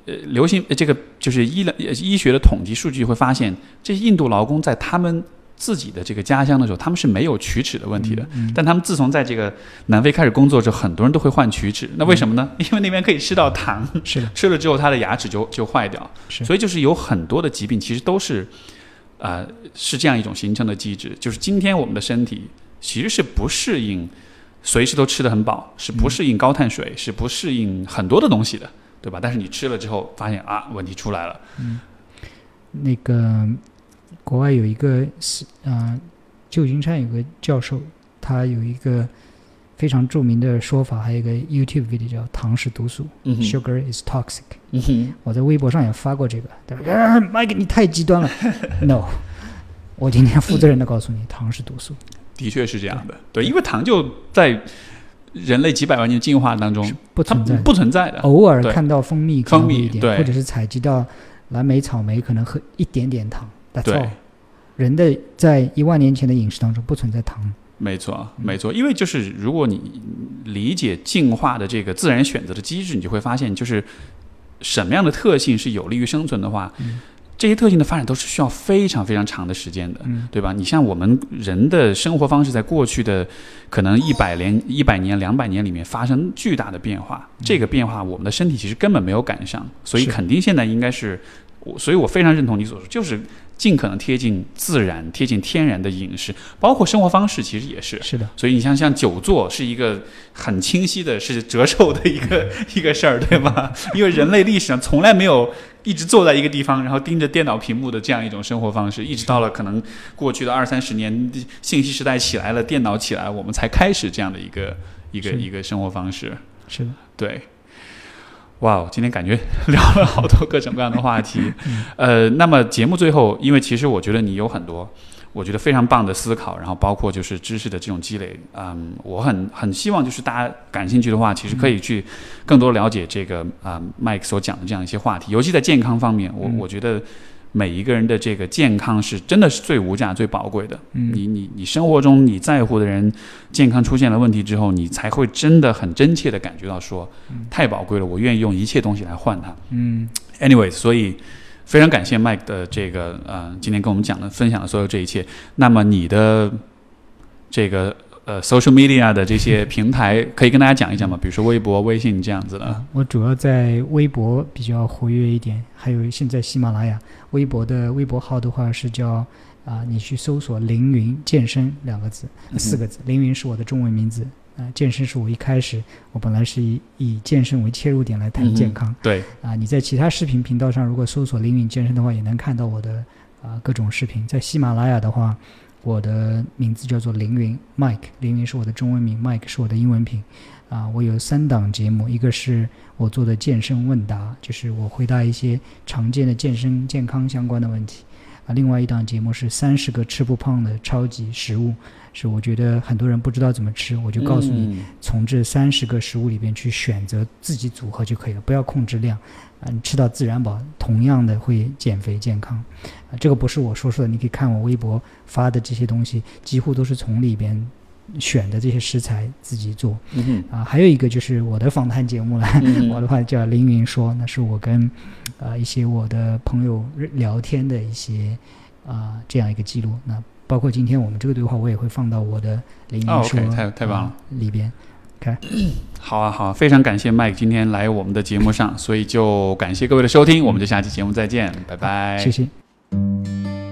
呃，流行呃这个就是医疗呃医学的统计数据会发现，这些印度劳工在他们自己的这个家乡的时候，他们是没有龋齿的问题的。嗯，但他们自从在这个南非开始工作之后，很多人都会患龋齿。那为什么呢？因为那边可以吃到糖，是的，吃了之后他的牙齿就就坏掉。是所以就是有很多的疾病其实都是，呃，是这样一种形成的机制。就是今天我们的身体其实是不适应随时都吃得很饱，是不适应高碳水，是不适应很多的东西的，对吧？但是你吃了之后发现啊，问题出来了。嗯那个国外有一个是啊，旧金山有个教授，他有一个非常著名的说法，还有一个 YouTube video 叫“糖是毒素嗯，”（Sugar is toxic）。嗯哼，我在微博上也发过这个，他说啊，Mike 你太极端了。No，我今天负责任的告诉你，糖是毒素，的确是这样的。对，因为糖就在人类几百万年进化当中，不它存在。不存在的。偶尔看到蜂蜜蜂蜜一点，对或者是采集到蓝莓、草莓，可能喝一点点糖。对。人的在一万年前的饮食当中不存在糖。没错，嗯没错，因为就是如果你理解进化的这个自然选择的机制，你就会发现，就是什么样的特性是有利于生存的话，嗯这些特性的发展都是需要非常非常长的时间的，嗯。对吧？你像我们人的生活方式，在过去的可能一百年、一百年、两百年里面发生巨大的变化，这个变化我们的身体其实根本没有赶上，所以肯定现在应该是，我所以我非常认同你所说，就是尽可能贴近自然、贴近天然的饮食，包括生活方式，其实也是。是的，所以你像像久坐是一个很清晰的，是折寿的一个 一个事儿，对吗？因为人类历史上从来没有一直坐在一个地方，然后盯着电脑屏幕的这样一种生活方式，一直到了可能过去的二三十年，信息时代起来了，电脑起来，我们才开始这样的一个一个一个生活方式。是的，对，哇哦，今天感觉 聊了好多各种各样的话题。嗯呃，那么节目最后，因为其实我觉得你有很多。我觉得非常棒的思考，然后包括就是知识的这种积累，嗯，我很很希望就是大家感兴趣的话，其实可以去更多了解这个啊、，Mike 所讲的这样一些话题，尤其在健康方面，我嗯我觉得每一个人的这个健康是真的是最无价、最宝贵的。嗯，你你你生活中你在乎的人健康出现了问题之后，你才会真的很真切的感觉到说，太宝贵了，我愿意用一切东西来换它。嗯 Anyway，所以非常感谢 Mike 的这个呃，今天跟我们讲的分享的所有这一切。那么你的这个呃 social media 的这些平台，可以跟大家讲一讲吗？比如说微博、微信这样子的。我主要在微博比较活跃一点，还有现在喜马拉雅微博的微博号的话是叫啊、你去搜索“凌云健身”两个字，嗯四个字。凌云是我的中文名字，啊、健身是我一开始我本来是以以健身为切入点来谈健康。对，啊，你在其他视频频道上如果搜索“凌云健身”的话，也能看到我的啊各种视频。在喜马拉雅的话，我的名字叫做凌云 Mike，凌云是我的中文名，Mike 是我的英文名。啊，我有三档节目，一个是我做的健身问答，就是我回答一些常见的健身健康相关的问题。啊，另外一档节目是三十个吃不胖的超级食物，是我觉得很多人不知道怎么吃，我就告诉你，嗯从这三十个食物里边去选择自己组合就可以了，不要控制量，啊，你吃到自然饱，同样的会减肥健康，啊，这个不是我说说的，你可以看我微博发的这些东西，几乎都是从里边选的这些食材自己做，嗯啊，还有一个就是我的访谈节目了，嗯我的话叫凌云说，那是我跟呃一些我的朋友聊天的一些啊、这样一个记录。那包括今天我们这个对话，我也会放到我的凌云哦说、太太棒了啊里边。好啊，好，非常感谢 Mike 今天来我们的节目上，所以就感谢各位的收听，我们就下期节目再见，拜拜，谢谢。